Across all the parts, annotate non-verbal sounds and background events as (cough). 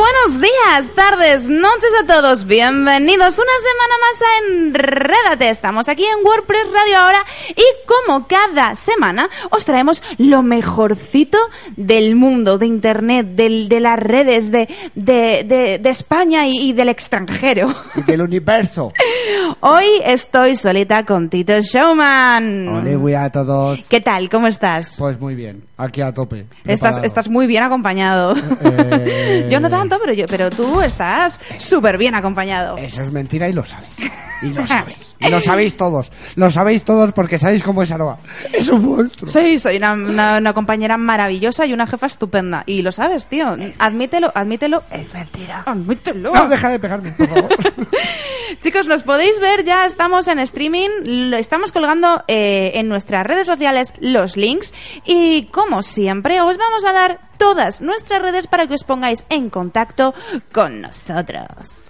buenos días, tardes, noches a todos. Bienvenidos una semana más a Enrédate. Estamos aquí en WordPress Radio ahora y como cada semana os traemos lo mejorcito del mundo, de Internet, del, de las redes, de, de, de, de España y, y del extranjero. y del universo. (laughs) Hoy estoy solita con Tito Showman. Ole, güey, a todos. ¿Qué tal? ¿Cómo estás? Pues muy bien, aquí a tope. Estás, estás muy bien acompañado. Eh, (laughs) Yo no tanto, pero yo, pero tú estás súper bien acompañado. Eso es mentira y lo sabéis. Y lo (laughs) sabéis. Y lo sabéis todos. Lo sabéis todos porque sabéis cómo es Aroa. Es un monstruo. Sí, soy una, una- una compañera maravillosa y una jefa estupenda. Y lo sabes, tío. Admítelo, admítelo. Es mentira. Admítelo. No, deja de pegarme, por favor. (laughs) Chicos, nos podéis ver, ya estamos en streaming, lo estamos colgando eh, en nuestras redes sociales los links y como siempre os vamos a dar todas nuestras redes para que os pongáis en contacto con nosotros.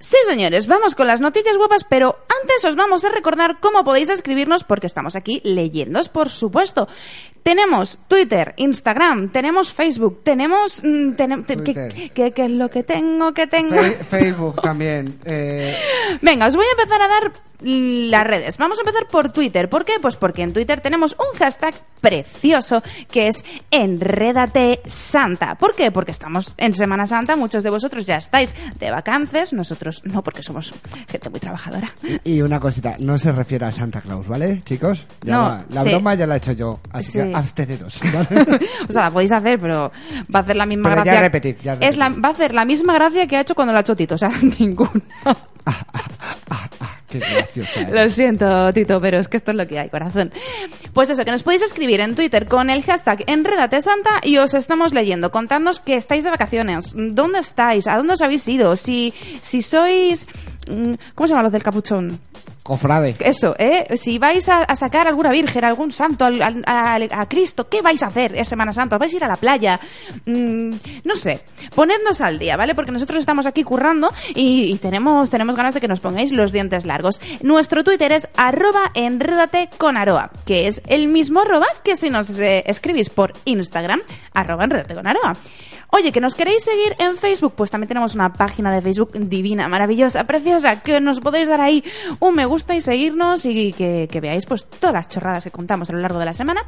Sí, señores, vamos con las noticias guapas, pero antes os vamos a recordar cómo podéis escribirnos porque estamos aquí leyéndos, por supuesto. Tenemos Twitter, Instagram, tenemos Facebook, tenemos... mm, tenem- te- ¿qué, Twitter. qué- qué es lo que tengo? que tengo? Fe- Facebook también. Eh, (laughs) Venga, os voy a empezar a dar las redes. Vamos a empezar por Twitter. ¿Por qué? Pues porque en Twitter tenemos un hashtag precioso que es Enrédate Santa. ¿Por qué? Porque estamos en Semana Santa, muchos de vosotros ya estáis de vacances, nosotros no, porque somos gente muy trabajadora. y una cosita, no se refiere a Santa Claus, ¿vale, chicos? Ya No, va. La sí. broma ya la he hecho yo, así Sí. que absteneros. (laughs) ¿vale? o sea, la podéis hacer, pero va a hacer la misma Pero ya gracia. repetir, ya Es la, repetir. va a hacer la misma gracia que ha hecho cuando la ha hecho Tito, o sea, (laughs) ninguna. Qué graciosa eres. Lo siento, Tito, pero es que esto es lo que hay, corazón. Pues eso, que nos podéis escribir en Twitter con el hashtag Enredate Santa y os estamos leyendo. Contadnos que estáis de vacaciones, dónde estáis, a dónde os habéis ido, si, si sois... mm, ¿Cómo se llama los del capuchón? Cofrade. Eso, ¿eh? Si vais a, a sacar alguna virgen, algún santo, al- al- al- a, Cristo, ¿qué vais a hacer en Semana Santa? ¿Os vais a ir a la playa? Mm, no sé, ponednos al día, ¿vale? Porque nosotros estamos aquí currando y, y tenemos, tenemos ganas de que nos pongáis los dientes largos. Nuestro Twitter es arroba enrédate con aroa, que es el mismo arroba que si nos eh, escribís por Instagram, arroba enrédate con aroa. Oye, que nos queréis seguir en Facebook, pues también tenemos una página de Facebook divina, maravillosa, preciosa, que nos podéis dar ahí un me gusta y seguirnos y que, que veáis pues todas las chorradas que contamos a lo largo de la semana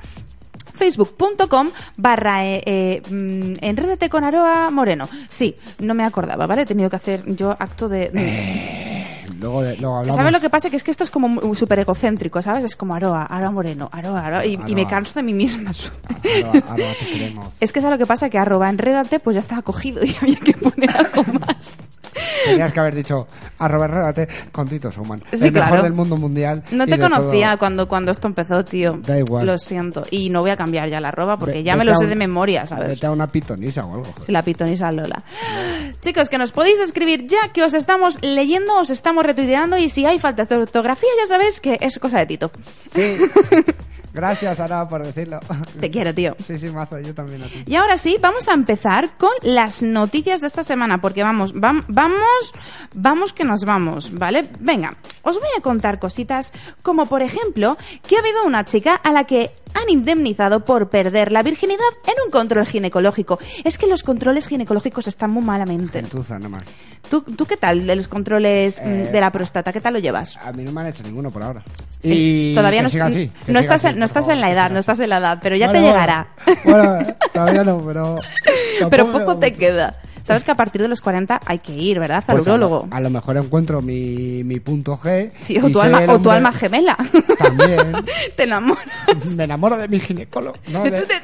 facebook.com barra eh, eh, mm, con Aroa Moreno. Sí, no me acordaba, ¿vale? He tenido que hacer yo acto de... de- Luego, luego hablamos. ¿Sabes lo que pasa? Que es que esto es como súper egocéntrico, ¿sabes? Es como Aroa, Aroa Moreno, Aroa, Aroa, y, y me canso de mí misma. Aroa, Aroa, te queremos. Es que ¿sabes lo que pasa? Que arroba enrédate pues ya estaba cogido y (laughs) había que poner algo más. Tenías que haber dicho arroba enrédate con Tito Souman. Sí, el mejor claro. del mundo mundial. No te conocía todo. cuando, cuando esto empezó, tío. Da igual. Lo siento. Y no voy a cambiar ya la arroba porque Ve- ya me lo sé un- de memoria, ¿sabes? Vete a una pitonisa o algo. joder. Si la pitonisa Lola. Chicos, que nos podéis escribir ya que os estamos leyendo, os estamos retuiteando y si hay faltas de ortografía ya sabéis que es cosa de Tito. Sí. (laughs) Gracias, Ara, por decirlo. Te quiero, tío. Sí, sí, mazo, yo también a ti. Y ahora sí, vamos a empezar con las noticias de esta semana, porque vamos, vam- vamos, vamos que nos vamos, ¿vale? Venga, os voy a contar cositas como por ejemplo que ha habido una chica a la que han indemnizado por perder la virginidad en un control ginecológico. Es que los controles ginecológicos están muy malamente. Gentuza, nada más. ¿Tú, ¿Tú qué tal de los controles mm, Eh, de la próstata? ¿Qué tal lo llevas? A mí no me han hecho ninguno por ahora. Y Todavía que no, siga así, que no siga estás, así, en, no por estás favor, en la edad, no así. estás en la edad, pero ya te llegará. Bueno, todavía no, pero... (laughs) pero poco te mucho. queda. Sabes que a partir de los 40 hay que ir, ¿verdad? Al Pues a lo- urólogo. A, lo mejor encuentro mi, mi punto G. Sí, o tu, alma, o tu alma gemela. También. (laughs) te enamoras Me enamoro de mi ginecólogo. No, de, de- de-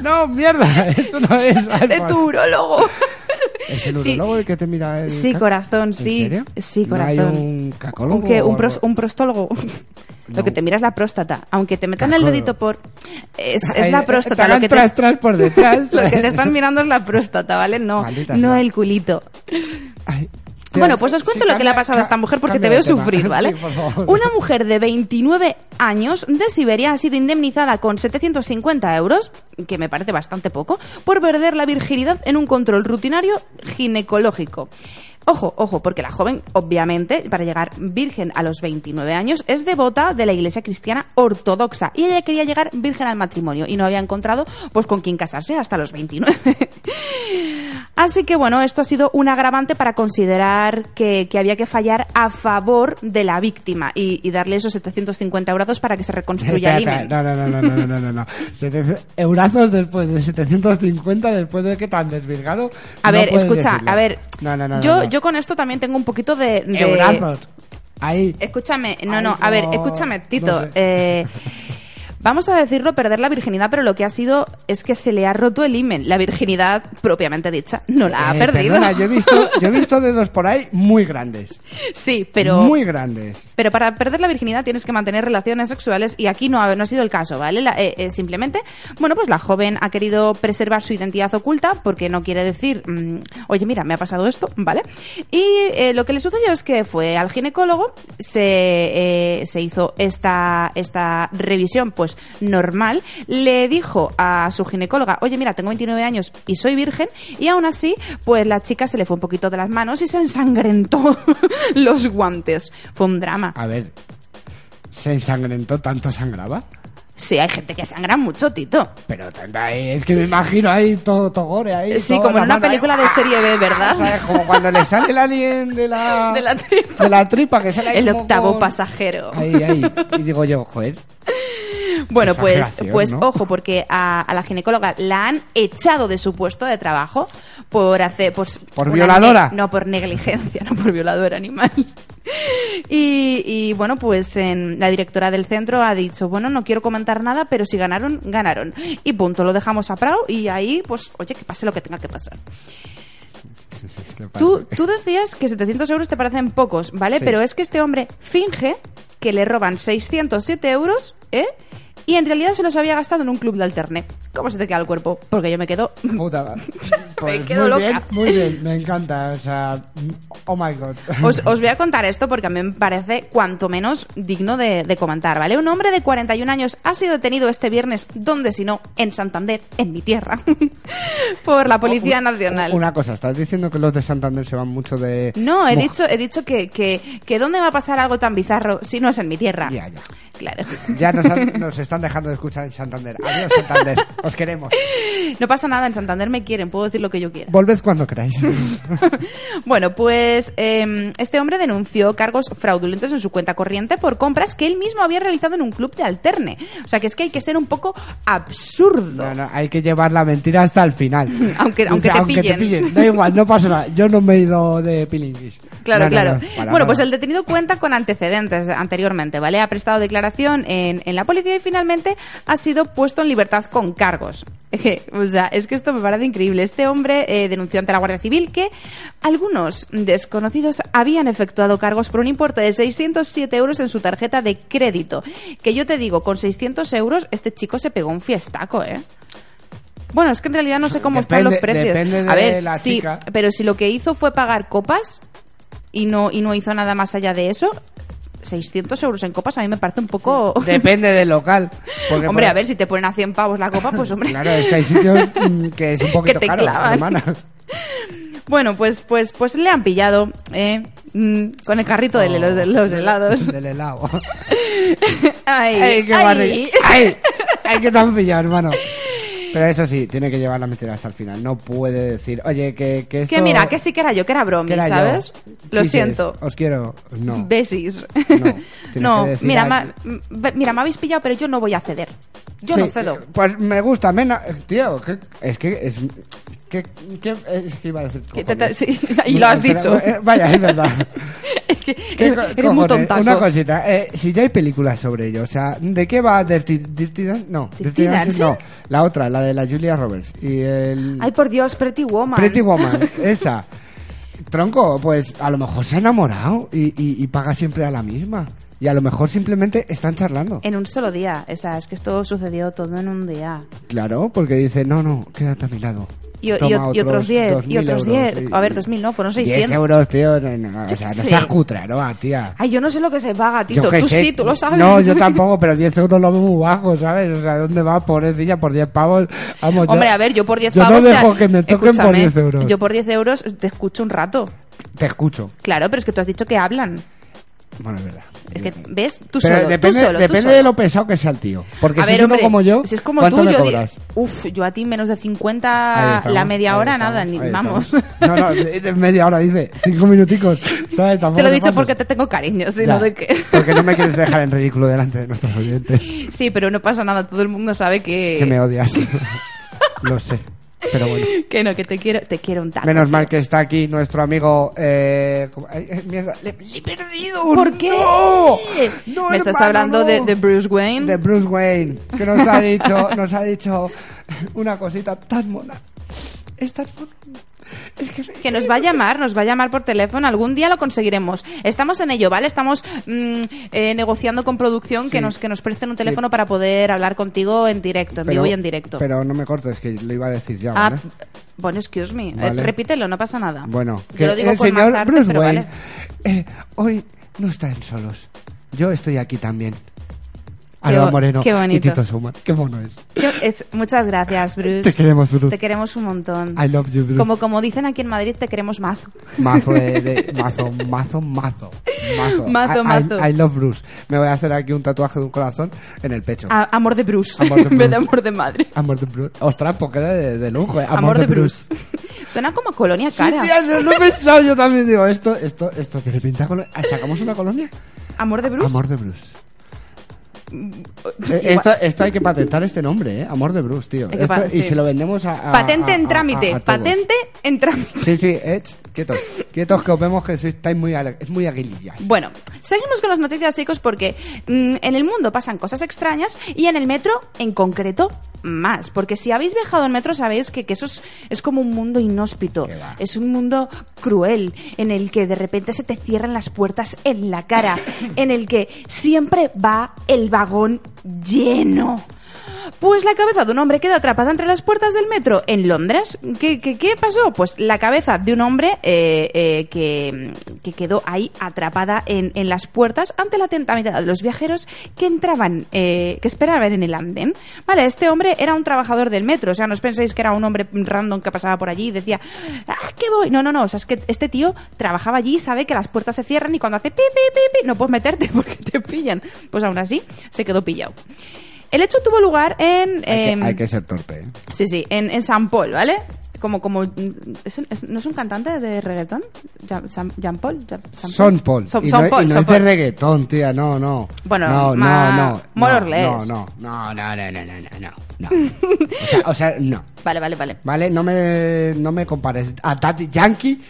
no mierda, (laughs) eso no es. de Alfa. tu urólogo. ¿Es el Sí. urólogo el que te mira el Sí, corazón, ¿En sí. serio? Sí, ¿No hay corazón. un cacólogo ¿Un ¿Un, pros- un prostólogo? (laughs) (laughs) Lo No. que te mira es la próstata. Aunque te metan el Cacólogo. dedito por... Es, es la eh, próstata. Lo que te, tras, tras por detrás. (laughs) lo que te están mirando es la próstata, ¿vale? No, Maldita no sea. el culito. Ay, Bueno, pues os cuento sí, lo que le ha pasado a esta mujer porque te veo sufrir, (laughs) ¿vale? Sí. Una mujer de 29 años de Siberia ha sido indemnizada con 750 euros, que me parece bastante poco, por perder la virginidad en un control rutinario ginecológico. Ojo, ojo, porque la joven, obviamente, para llegar virgen a los 29 años, es devota de la iglesia cristiana ortodoxa y ella quería llegar virgen al matrimonio y no había encontrado pues con quién casarse hasta los 29. (laughs) Así que bueno, esto ha sido un agravante para considerar que, que había que fallar a favor de la víctima y, y darle esos 750 euros para que se reconstruya el No, no, no, no, no, no, no, no. (laughs) 700 Eurazos después de 750, después de que te han desvirgado. A no ver, escucha, decirlo. a ver, No, yo. Yo con esto también tengo un poquito de... de- Eurazos. Ahí. Escúchame, no, no, a ver, escúchame, Tito. no sé. eh, (laughs) vamos a decirlo, perder la virginidad, pero lo que ha sido es que se le ha roto el himen. La virginidad, propiamente dicha, no la ha Eh, perdido. perdona, yo he visto, yo he visto dedos por ahí muy grandes. (laughs) Sí, pero... Muy grandes. Pero para perder la virginidad tienes que mantener relaciones sexuales y aquí no ha, no ha sido el caso, ¿vale? La- eh, eh, simplemente, bueno, pues la joven ha querido preservar su identidad oculta porque no quiere decir, mm, oye, mira, me ha pasado esto, ¿vale? Y eh, lo que le sucedió es que fue al ginecólogo, se, eh, se hizo esta, esta revisión, pues normal, le dijo a su ginecóloga, oye, mira, tengo 29 años y soy virgen, y aún así, pues la chica se le fue un poquito de las manos y se ensangrentó (laughs) los guantes. Fue un drama. A ver, ¿se ensangrentó tanto sangraba? Sí, hay gente que sangra mucho, Tito. Pero es que me imagino ahí todo, todo gore ahí. Sí, todo como en una ahí. película de serie B, ¿verdad? ¿Sabes? Como cuando le sale el alien de la... (laughs) De la tripa. de la tripa, que sale ahí El octavo con- pasajero. Ahí, ahí. Y digo yo, joder. Bueno, pues, pues ¿no? ojo, porque a, a la ginecóloga la han echado de su puesto de trabajo por hacer... Pues, ¿Por una violadora? no, por negligencia, (laughs) no por violadora animal. (laughs) Y, y, bueno, pues en, la directora del centro ha dicho, bueno, no quiero comentar nada, pero si ganaron, ganaron. Y punto, lo dejamos a Prao y ahí, pues, oye, que pase lo que tenga que pasar. Tú, tú decías que 700 euros te parecen pocos, ¿vale? Pero es que este hombre finge que le roban 607 euros, ¿eh? Y en realidad se los había gastado en un club de alterne. ¿Cómo se te queda el cuerpo? Porque yo me quedo... Puta. (laughs) Pues quedo muy loca. bien, muy bien, me encanta. O sea, oh my god. Os, os voy a contar esto porque a mí me parece cuanto menos digno de, de comentar, ¿vale? Un hombre de 41 años ha sido detenido este viernes, donde si no, en Santander, en mi tierra, (laughs) por la Policía Un- Nacional. Una cosa, ¿estás diciendo que los de Santander se van mucho de... No, he dicho, he dicho que, que, que ¿dónde va a pasar algo tan bizarro si no es en mi tierra? Ya, ya. Claro. Ya nos, han- nos están dejando de escuchar en Santander. Adiós, Santander. Os queremos. No pasa nada, en Santander me quieren, puedo decir lo que yo quiera. Volved cuando queráis. (laughs) Bueno, pues eh, este hombre denunció cargos fraudulentos en su cuenta corriente por compras que él mismo había realizado en un club de alterne. O sea que es que hay que ser un poco absurdo. No, no, hay que llevar la mentira hasta el final. (laughs) Aunque- aunque te pillen. Da igual, no pasa nada. Yo no me he ido de pilinguis. Claro, No, claro. bueno, pues el detenido cuenta con antecedentes anteriormente, ¿vale? Ha prestado en, en la policía y finalmente ha sido puesto en libertad con cargos. (laughs) O sea, es que esto me parece increíble. Este hombre eh, denunció ante la Guardia Civil que algunos desconocidos habían efectuado cargos por un importe de 607 euros en su tarjeta de crédito. Que yo te digo, con 600 euros este chico se pegó un fiestaco, ¿eh? Bueno, es que en realidad no sé cómo están los precios. depende de a ver, la sí, chica. pero si lo que hizo fue pagar copas y no, y no hizo nada más allá de eso, 600 euros en copas a mí me parece un poco... (laughs) Depende del local. Porque, hombre, por- a ver, si te ponen a 100 pavos la copa, pues hombre... Claro, es que hay sitios (laughs) mm, que es un poquito te caro, hermana. Bueno, pues, pues, pues le han pillado eh, mm, con el carrito de los, los helados. Del helado. (laughs) Ay, ¡Ay, qué ay. ¡Ay! Hay que tan pillado, hermano. Pero eso sí, tiene que llevar la mentira hasta el final. No puede decir, oye, que, que esto... Que mira, que sí que era yo, que era bromi, yo. ¿sabes? Lo Dices, siento. Os quiero. No. Besis. No, (laughs) mira, ma- mira, me habéis pillado, pero yo no voy a ceder. Yo Sí, no cedo. Pues me gusta, mena... Tío, que- es que es... Que, que- es que iba a decir te- te- sí, (laughs) y lo has dicho. eh, Vaya, es verdad. (laughs) Es que ¿Qué eres, eres muy tontaco. Una cosita, eh, si ya hay películas sobre ello, o sea, ¿de qué va Dirty, Dirty Dan- No, ¿Dirty Dancing? no, la otra, la de la Julia Roberts y el Ay, por Dios, Pretty Woman. Pretty Woman, (laughs) esa. Tronco, pues a lo mejor se ha enamorado y, y- y paga siempre a la misma. Y a lo mejor simplemente están charlando. En un solo día. O sea, es que esto sucedió todo en un día. Claro, porque dice, no, no, quédate a mi lado. Y, y- Toma y otros 10. 2.000 Y otros euros, 10. y- A ver, 2000 no, fueron 10 600. euros, tío. No, no, o sea, no sé. seas cutre, ¿no, tía? Ay, yo no sé lo que se paga, Tito. Yo Tú sé. sí, tú lo sabes. No, yo (laughs) tampoco, pero 10 euros lo veo muy bajo, ¿sabes? O sea, ¿dónde va, pobrecilla, por 10 pavos? Vamos, yo- Hombre, a ver, yo por 10 yo pavos... no dejo que me toquen por Escúchame, 10 euros. Yo por 10 euros te escucho un rato. Te escucho. Claro, pero es que tú has dicho que hablan. Bueno, es verdad. Es que, ¿ves? Tú Pero solo, depende, tú solo, tú depende solo. de lo pesado que sea el tío. Porque a si ver, es uno hombre, como yo, si es como ¿cuánto tú, me yo di- cobras? Uf, yo a ti menos de Ahí 50 estamos, la media ahí hora, estamos, nada, ni ahí vamos. estamos. No, no, de, de media hora dice, cinco minuticos, ¿sabes? Tampoco Te lo he dicho pases. porque te tengo cariño, sino Ya, de que... Porque no me quieres dejar en ridículo delante de nuestros oyentes. Sí, pero no pasa nada, todo el mundo sabe que... Que me odias. (laughs) lo sé. Pero bueno. (laughs) que no, que te quiero, te quiero un taco. Menos mal que está aquí nuestro amigo. Eh, ¿cómo- ay, ay, mierda, le, le he perdido. ¿Por qué? ¡No! No, ¿Me estás hermano, hablando de Bruce Wayne? de Bruce Wayne, que nos ha dicho, nos ha dicho una cosita tan mona. Es tan mona. Es que, Que nos va a llamar, nos va a llamar por teléfono. Algún día lo conseguiremos. Estamos en ello, ¿vale? Estamos mm, eh, negociando con producción que nos que nos presten un teléfono para poder hablar contigo en directo, en vivo y en directo. Pero no me cortes, que lo iba a decir ya, ah, ¿vale? bueno, excuse me. Eh, repítelo, no pasa nada. Bueno, Yo lo digo el con señor más arte, Bruce pero Wayne vale. eh, hoy no están solos. Yo estoy aquí también. Alba Moreno qué y bonito. Tito Suma. Qué mono es. Muchas gracias, Bruce. Te queremos, Bruce. Te queremos un montón. I love you, Bruce. Como, como dicen aquí en Madrid, te queremos mazo. Mazo de, de- (laughs) mazo, mazo, mazo, mazo. Mazo, I- I- mazo. I, love Bruce. Me voy a hacer aquí un tatuaje de un corazón en el pecho. A- amor de Bruce. Amor de (laughs) en vez de Bruce. amor de madre. Amor de Bruce. Ostras, porque era de, de lujo, eh. Amor, de Bruce. (laughs) Suena como colonia Sí, cara. tía, yo lo he pensado yo también. Digo, esto, esto, esto tiene pinta con... ¿Sacamos una colonia? Amor de Bruce. Amor de Bruce. Eh, esto, esto hay que patentar este nombre, ¿eh? Amor de Bruce, tío. Esto- y se lo vendemos a... a- Patente a- en trámite. a-. Patente en trámite. Sí, sí, eh, ch, quietos. Quietos que os vemos que sois, estáis muy, muy aguilillas. Bueno, seguimos con las noticias, chicos, porque mm, en el mundo pasan cosas extrañas y en el metro, en concreto, más. Porque si habéis viajado en metro, sabéis que, que eso es, es como un mundo inhóspito. Es un mundo cruel, en el que de repente se te cierran las puertas en la cara, en el que siempre va el cagón lleno. Pues la cabeza de un hombre queda atrapada entre las puertas del metro en Londres. ¿Qué, pasó? Pues la cabeza de un hombre eh, eh, que, que quedó ahí atrapada en, las puertas ante la atenta mirada de los viajeros que entraban, eh, que esperaban en el andén. Vale, este hombre era un trabajador del metro, o sea, no os penséis que era un hombre random que pasaba por allí y decía, ¡ah, qué voy! No, no, no, o sea, es que este tío trabajaba allí y sabe que las puertas se cierran y cuando hace pi, pi, pi, pi, no puedes meterte (laughs) porque te pillan. Pues aún así, se quedó pillado. El hecho tuvo lugar en... Hay, que, em, hay que ser torpe, ¿eh? Sí, sí, en, en San Paul, ¿vale? Como, como, ¿es es- ¿no es un cantante de reggaetón? Jean, Jean Paul? Jean- Son Paul. Son, y no, Paul, y no Son es de Paul. reggaetón, tía, no, no. Bueno, no, ma- no, no. more. No, no, no, no, no, no, no, no, no. O sea, o sea, no. (laughs) Vale, vale, vale. ¿Vale? No me, no me compares a Daddy Yankee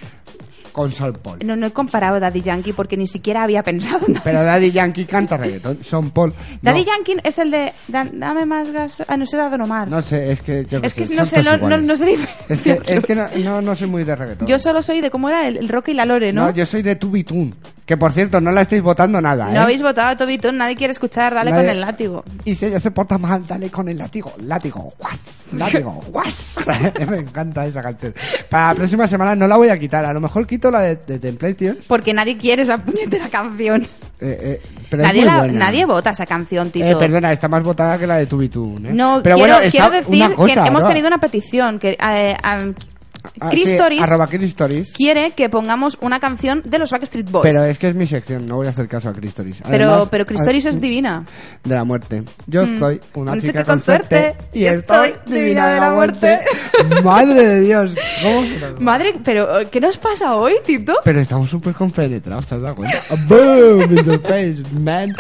con Sol Paul. No, no he comparado a Daddy Yankee porque ni siquiera había pensado en Pero Daddy Yankee canta reggaetón. Son Paul. no. Daddy Yankee es el de "Da- Dame más gas... Ah, no será Don Omar. No sé, es que yo es que sé, no sé, no, sé Es que, es que no, soy muy de reggaetón. Yo solo soy de cómo era el, el Rocky y la Lore, ¿no? No, yo soy de Tubitun. Que por cierto, no la estáis votando nada, ¿eh? No habéis votado a Tobitón, nadie quiere escuchar, dale Nadie- con el látigo. Y si ella se porta mal, dale con el látigo. Látigo, guas, látigo, guas. (laughs) Me encanta esa canción. Para la próxima semana no la voy a quitar. A lo mejor quito la de, de. Porque nadie quiere esa (laughs) puñetera canción. Eh, eh, pero es Nadie, muy la- buena. nadie vota esa canción, Tito. Eh, perdona, está más votada que la de Tubitun, ¿eh? No, pero quiero, bueno, quiero decir una cosa, que hemos ¿no? tenido una petición que eh, Ah, Chris sí, arroba Stories. quiere que pongamos una canción de los Backstreet Boys. Pero es que es mi sección, no voy a hacer caso a Chris Stories. pero, Además, pero Stories es divina. De la muerte. Yo soy una chica con suerte y estoy divina de la muerte. (laughs) Madre de Dios, ¿cómo se nos va? Madre, pero ¿qué nos pasa hoy, Tito? Pero estamos súper compenetrados, ¿te has dado cuenta? (laughs) ¡Boom! In face, man.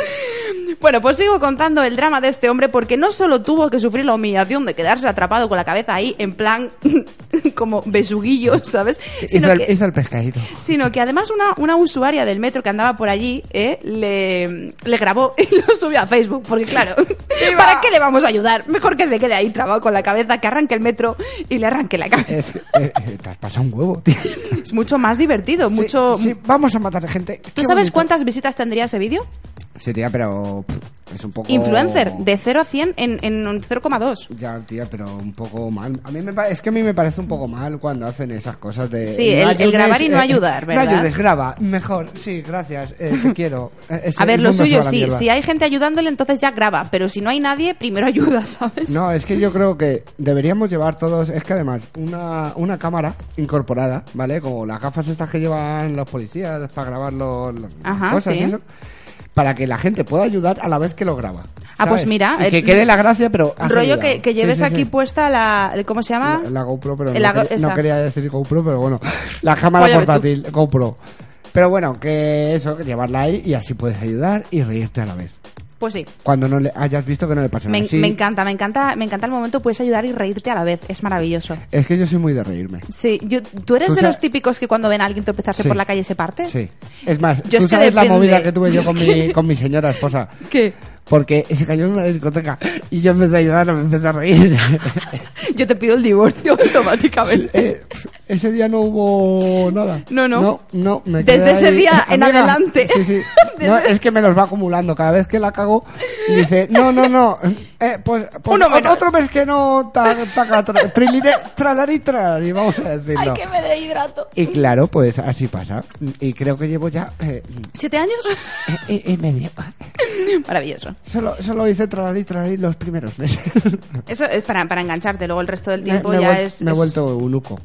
Bueno, pues sigo contando el drama de este hombre porque no solo tuvo que sufrir la humillación de quedarse atrapado con la cabeza ahí en plan (laughs) como besuguillo, ¿sabes? Sino Hizo el, que, hizo el pescadito. sino que además una, una usuaria del metro que andaba por allí eh, le, le grabó (laughs) y lo subió a Facebook porque claro, (laughs) ¿para qué le vamos a ayudar? Mejor que se quede ahí trabado con la cabeza, que arranque el metro y le arranque la cabeza. Es, eh, eh, te has pasado un huevo, tío. Es mucho más divertido, mucho... Sí, vamos a matar gente. ¿Tú Qué sabes bonito. cuántas visitas tendría ese vídeo? Sí, tía, pero pff, es un poco... Influencer, de 0 a 100 en, en un 0,2. Ya, tía, pero un poco mal. A mí me pa- es que a mí me parece un poco mal cuando hacen esas cosas de... Sí, el- el grabar y no ayudar, ¿verdad? No ayudes, graba. Mejor, sí, gracias. eh, te quiero. (laughs) Eh, ese- A ver, el lo mundo se suyo va a la sí, mierda. si hay gente ayudándole, entonces ya graba, pero si no hay nadie, primero ayuda, (laughs) ¿sabes? No, es que yo creo que deberíamos llevar todos, es que además, una, una cámara incorporada, ¿vale? Como las gafas estas que llevan los policías para grabar los, los- las Ajá, cosas sí. y eso, para que la gente pueda ayudar a la vez que lo graba. Ah, pues mira, Y que eh, quede la gracia, pero... Rollo que, que Sí, lleves sí, aquí puesta la... ¿Cómo se llama? La, la GoPro, pero La no, go- quería- no esa. quería decir GoPro, pero bueno, la (laughs) cámara portátil, GoPro. Pero bueno, que eso, llevarla ahí y así puedes ayudar y reírte a la vez. Pues sí. Cuando no le hayas visto que no le pasa Me, nada. Sí, me encanta, me encanta, me encanta el momento, puedes ayudar y reírte a la vez, es maravilloso. Es que yo soy muy de reírme. Sí, yo, ¿tú eres Tú de los típicos que cuando ven a alguien tropezarse Sí. por la calle se parte? Sí. Es más, Yo tú es que sabes la depende. movida que tuve yo Yo con mi, que- con mi señora esposa. (laughs) ¿Qué? Porque se cayó en una discoteca y yo empecé a llorar, me empecé a reír. (laughs) Yo te pido el divorcio (laughs) automáticamente. Eh, ese día no hubo nada. No, no. No, no, me quedé Desde ese ahí. día en adelante. Sí, sí. (laughs) No, es que me los va acumulando. Cada vez que la cago, dice, no, no, no. Eh, pues, pues Uno menos. otro mes que no ta, taca, tra, trilire, tralari, tralari, vamos a decirlo. Ay, que me deshidrato. Y claro, pues así pasa. Y creo que llevo ya eh, ¿Siete años? eh, eh, medio. (laughs) Maravilloso. Solo, solo hice tralari, tralari los primeros meses. Eso es para, para engancharte, luego el resto del tiempo me, me he ya es... me he es- vuelto eunuco.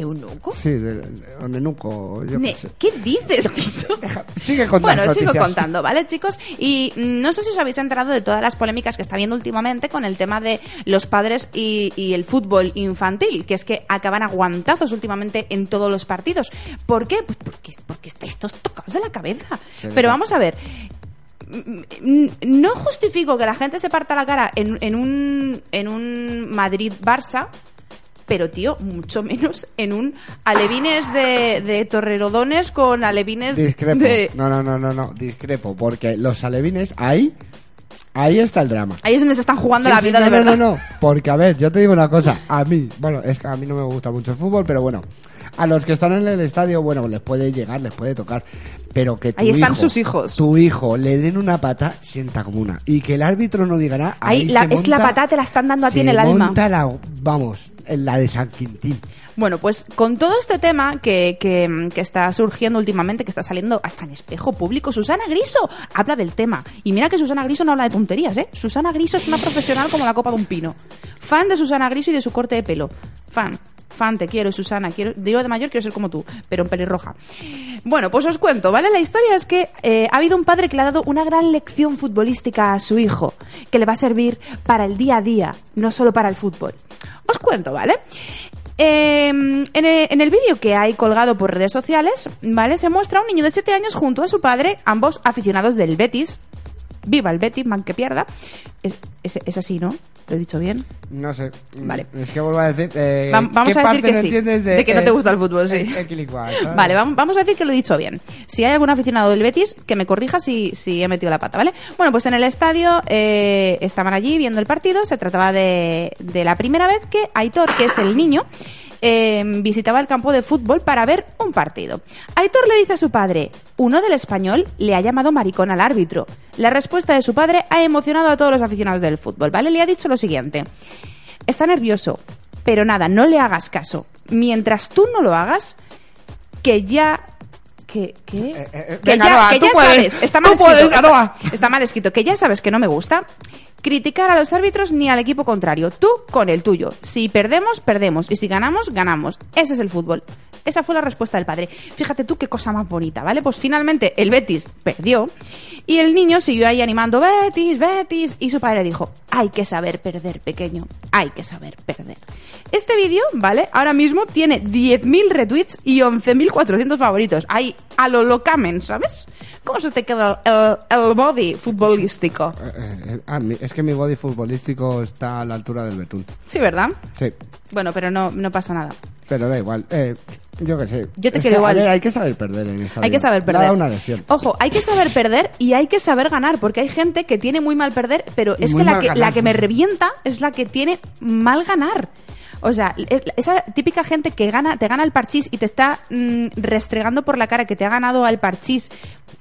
¿Eunuco? Sí, de, de- o nenuco. Yo Ne- qué. ¿Qué dices, Tito? Sigue contando. Bueno, sigo noticias. contando, ¿vale, chicos? Y mm, no sé si os habéis enterado de todas las polémicas que está habiendo últimamente con el tema de los padres y, y el fútbol infantil, que es que acaban aguantazos últimamente en todos los partidos. ¿Por qué? Pues porque, porque estáis todos tocados de la cabeza. Pero va. vamos a ver. Mm, mm, No justifico que la gente se parta la cara en, en un, en un Madrid-Barça, pero tío, mucho menos en un alevines de, de torrerodones con alevines Discrepo. de... No, no, no, no, no, discrepo. Porque los alevines, ahí, ahí está el drama. Ahí es donde se están jugando Sí, la sí, vida no, de no, verdad. No, no, porque a ver, yo te digo una cosa. A mí, bueno, es que a mí no me gusta mucho el fútbol, pero bueno. A los que están en el estadio, bueno, les puede llegar, les puede tocar. Pero que tu Ahí están hijo- sus hijos. Tu hijo le den una pata, sienta como una. Y que el árbitro no diga nada. Ahí ahí la- se es la patata, te la están dando a ti en el alma. la, vamos, la de San Quintín. Bueno, pues con todo este tema que, que, que está surgiendo últimamente, que está saliendo hasta en espejo público, Susana Griso habla del tema. Y mira que Susana Griso no habla de tonterías, ¿eh? Susana Griso es una profesional como la copa de un pino. Fan de Susana Griso y de su corte de pelo. Fan. Fan, te quiero, Susana. Quiero, digo de mayor quiero ser como tú, pero en pelirroja. Bueno, pues os cuento, ¿vale? La historia es que eh, ha habido un padre que le ha dado una gran lección futbolística a su hijo, que le va a servir para el día a día, no solo para el fútbol. Os cuento, ¿vale? En el, en el vídeo que hay colgado por redes sociales, ¿vale? Se muestra a un niño de 7 años junto a su padre, ambos aficionados del Betis. Viva el Betis, man que pierda. Es, es- es así, ¿no? ¿Lo he dicho bien? No sé. Vale. Es que vuelvo a decir. Eh, Va- vamos ¿qué a decir parte que no sí, entiendes de que no te gusta el fútbol, sí. Vale, vam- vamos a decir que lo he dicho bien. Si hay algún aficionado del Betis, que me corrija si, si he metido la pata, ¿vale? Bueno, pues en el estadio eh, estaban allí viendo el partido. Se trataba de, de la primera vez que Aitor, que es el niño, eh, visitaba el campo de fútbol para ver un partido. Aitor le dice a su padre, uno del español le ha llamado maricón al árbitro. La respuesta de su padre ha emocionado a todos los aficionados del fútbol, ¿vale? Le ha dicho lo siguiente. Está nervioso, pero nada, no le hagas caso. Mientras tú no lo hagas, que ya... ¿Qué? ¿Qué? eh, eh, que venga, ya, Aroa, que tú ya puedes, sabes, está mal escrito. puedes, Aroa. Está mal escrito, que ya sabes que no me gusta, criticar a los árbitros ni al equipo contrario. Tú con el tuyo. Si perdemos, perdemos. Y si ganamos, ganamos. Ese es el fútbol. Esa fue la respuesta del padre. Fíjate tú qué cosa más bonita, ¿vale? Pues finalmente el Betis perdió y el niño siguió ahí animando Betis, Betis y su padre dijo, hay que saber perder, pequeño, hay que saber perder. Este vídeo, ¿vale? Ahora mismo tiene 10.000 retweets y 11.400 favoritos. Ahí a lo locamen, ¿sabes? ¿Cómo se te queda el, el body futbolístico? Eh, eh, ah, mi- es que mi body futbolístico está a la altura del betún. Sí, ¿verdad? Sí, Bueno, pero no, no pasa nada. pero da igual. Eh, yo qué sé. Yo te Es quiero que, a igual. ver, hay que saber perder en esta Hay que vida. saber Le ha perder. dado una lección. Ojo, hay que saber perder y hay que saber ganar, porque hay gente que tiene muy mal perder, pero es muy que la, que ganar. la que me revienta es la que tiene mal ganar. O sea, es- esa típica gente que gana, te gana el parchís y te está mm, restregando por la cara que te ha ganado al parchís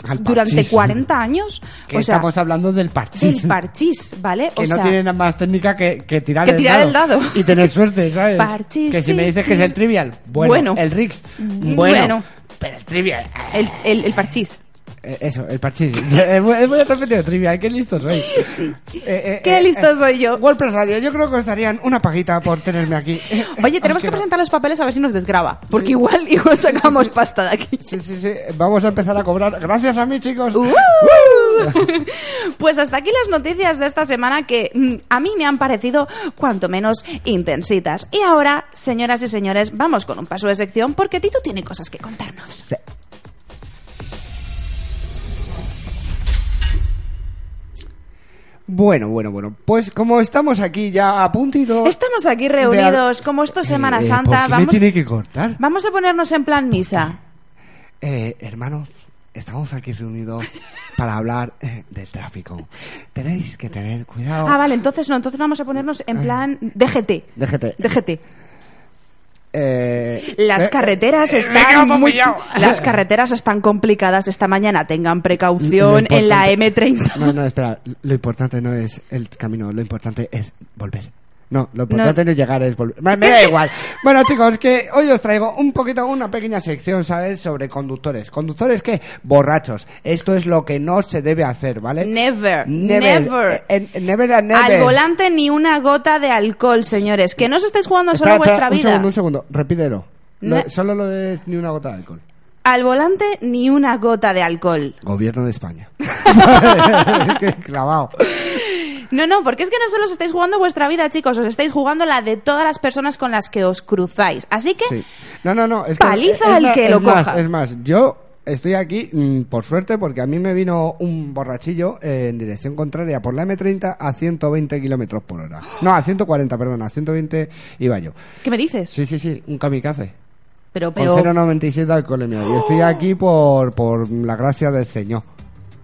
Al durante parchís. 40 años. Que o sea, estamos hablando del parchís. del parchís, ¿vale? que o no sea, tiene nada más técnica que, que tirar, que el, tirar dado el dado. y tener suerte, ¿sabes? Parchís, que si me dices que es el trivial, bueno, Bueno. el Rix, Mm, bueno, bueno. pero el trivial, el, el, el parchís. Eh, eso, el parchís. (laughs) es muy repetido trivial, qué listo soy. Eh, eh, Qué eh, listo eh, soy yo. WordPress Radio, yo creo que os darían una paguita por tenerme aquí. (laughs) Oye, tenemos que presentar los papeles a ver si nos desgraba, porque igual, (laughs) igual sacamos pasta de aquí. Sí, sí, sí, vamos a empezar a cobrar. Gracias a mí, chicos. ¡Uh! Pues hasta aquí las noticias de esta semana que mm, a mí me han parecido cuanto menos intensitas. Y ahora, señoras y señores, vamos con un paso de sección porque Tito tiene cosas que contarnos. Bueno, bueno, bueno. Pues como estamos aquí ya a puntito... Estamos aquí reunidos, como esto es Semana Eh, Santa, ¿por qué me vamos, tiene que cortar? vamos a ponernos en plan misa. Eh, hermanos, estamos aquí reunidos (laughs) para hablar eh, del tráfico. Tenéis que tener cuidado. Ah, vale, entonces no, entonces vamos a ponernos en plan DGT. DGT. DGT. Eh, Las eh, carreteras eh, están muy, las carreteras están complicadas esta mañana. Tengan precaución en la importante- M30. No, no, espera. Lo importante no es el camino, lo importante es volver. No, lo importante no, es llegar, es volver. Me, me (laughs) da igual. Bueno, chicos, que hoy os traigo un poquito, una pequeña sección, ¿sabes? Sobre conductores. ¿Conductores qué? Borrachos. Esto es lo que no se debe hacer, ¿vale? Never, Never. never. Eh, eh, never and never. Al volante ni una gota de alcohol, señores. Que no os estáis jugando Espera, solo vuestra espera, un vida. segundo, un segundo. Repítelo. Lo- solo lo de ni una gota de alcohol. Al volante ni una gota de alcohol. Gobierno de España. (laughs) (laughs) Clavado. No, no, porque es que no solo os estáis jugando vuestra vida, chicos, os estáis jugando la de todas las personas con las que os cruzáis. Así que, Sí. No, no, no. Es que, Paliza es al que lo más, coja. Es más, yo estoy aquí mm, por suerte porque a mí me vino un borrachillo eh, en dirección contraria por la M30 a 120 kilómetros por hora. No, a 140, perdón, a 120 iba yo. ¿qué me dices? Sí, sí, sí, un kamikaze. Pero, Con pero, 0,97 de alcoholemia. Y estoy aquí por, por la gracia del Señor.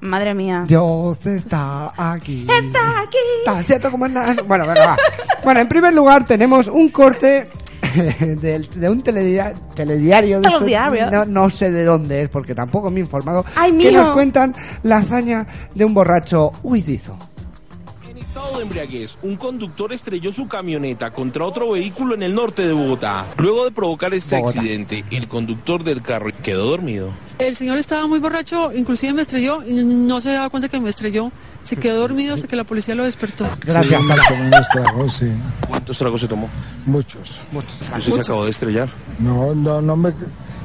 Madre mía. Dios está aquí. Está aquí. Está cierto como es nada. Bueno, va. Bueno, en primer lugar tenemos un corte (laughs) del- de, un teledia- telediario. de estos- Telediario. no, no sé de dónde es porque tampoco me he informado. ¡Ay, que nos cuentan la hazaña de un borracho huidizo. En estado de embriaguez, un conductor estrelló su camioneta contra otro vehículo en el norte de Bogotá. Luego de provocar este Bogotá. accidente, el conductor del carro quedó dormido. El señor estaba muy borracho, inclusive me estrelló y no se daba cuenta que me estrelló. Se quedó dormido hasta que la policía lo despertó. Gracias, Sí, ¿Cuántos tragos se tomó? muchos. Usted se acabó de estrellar. No, no, no me...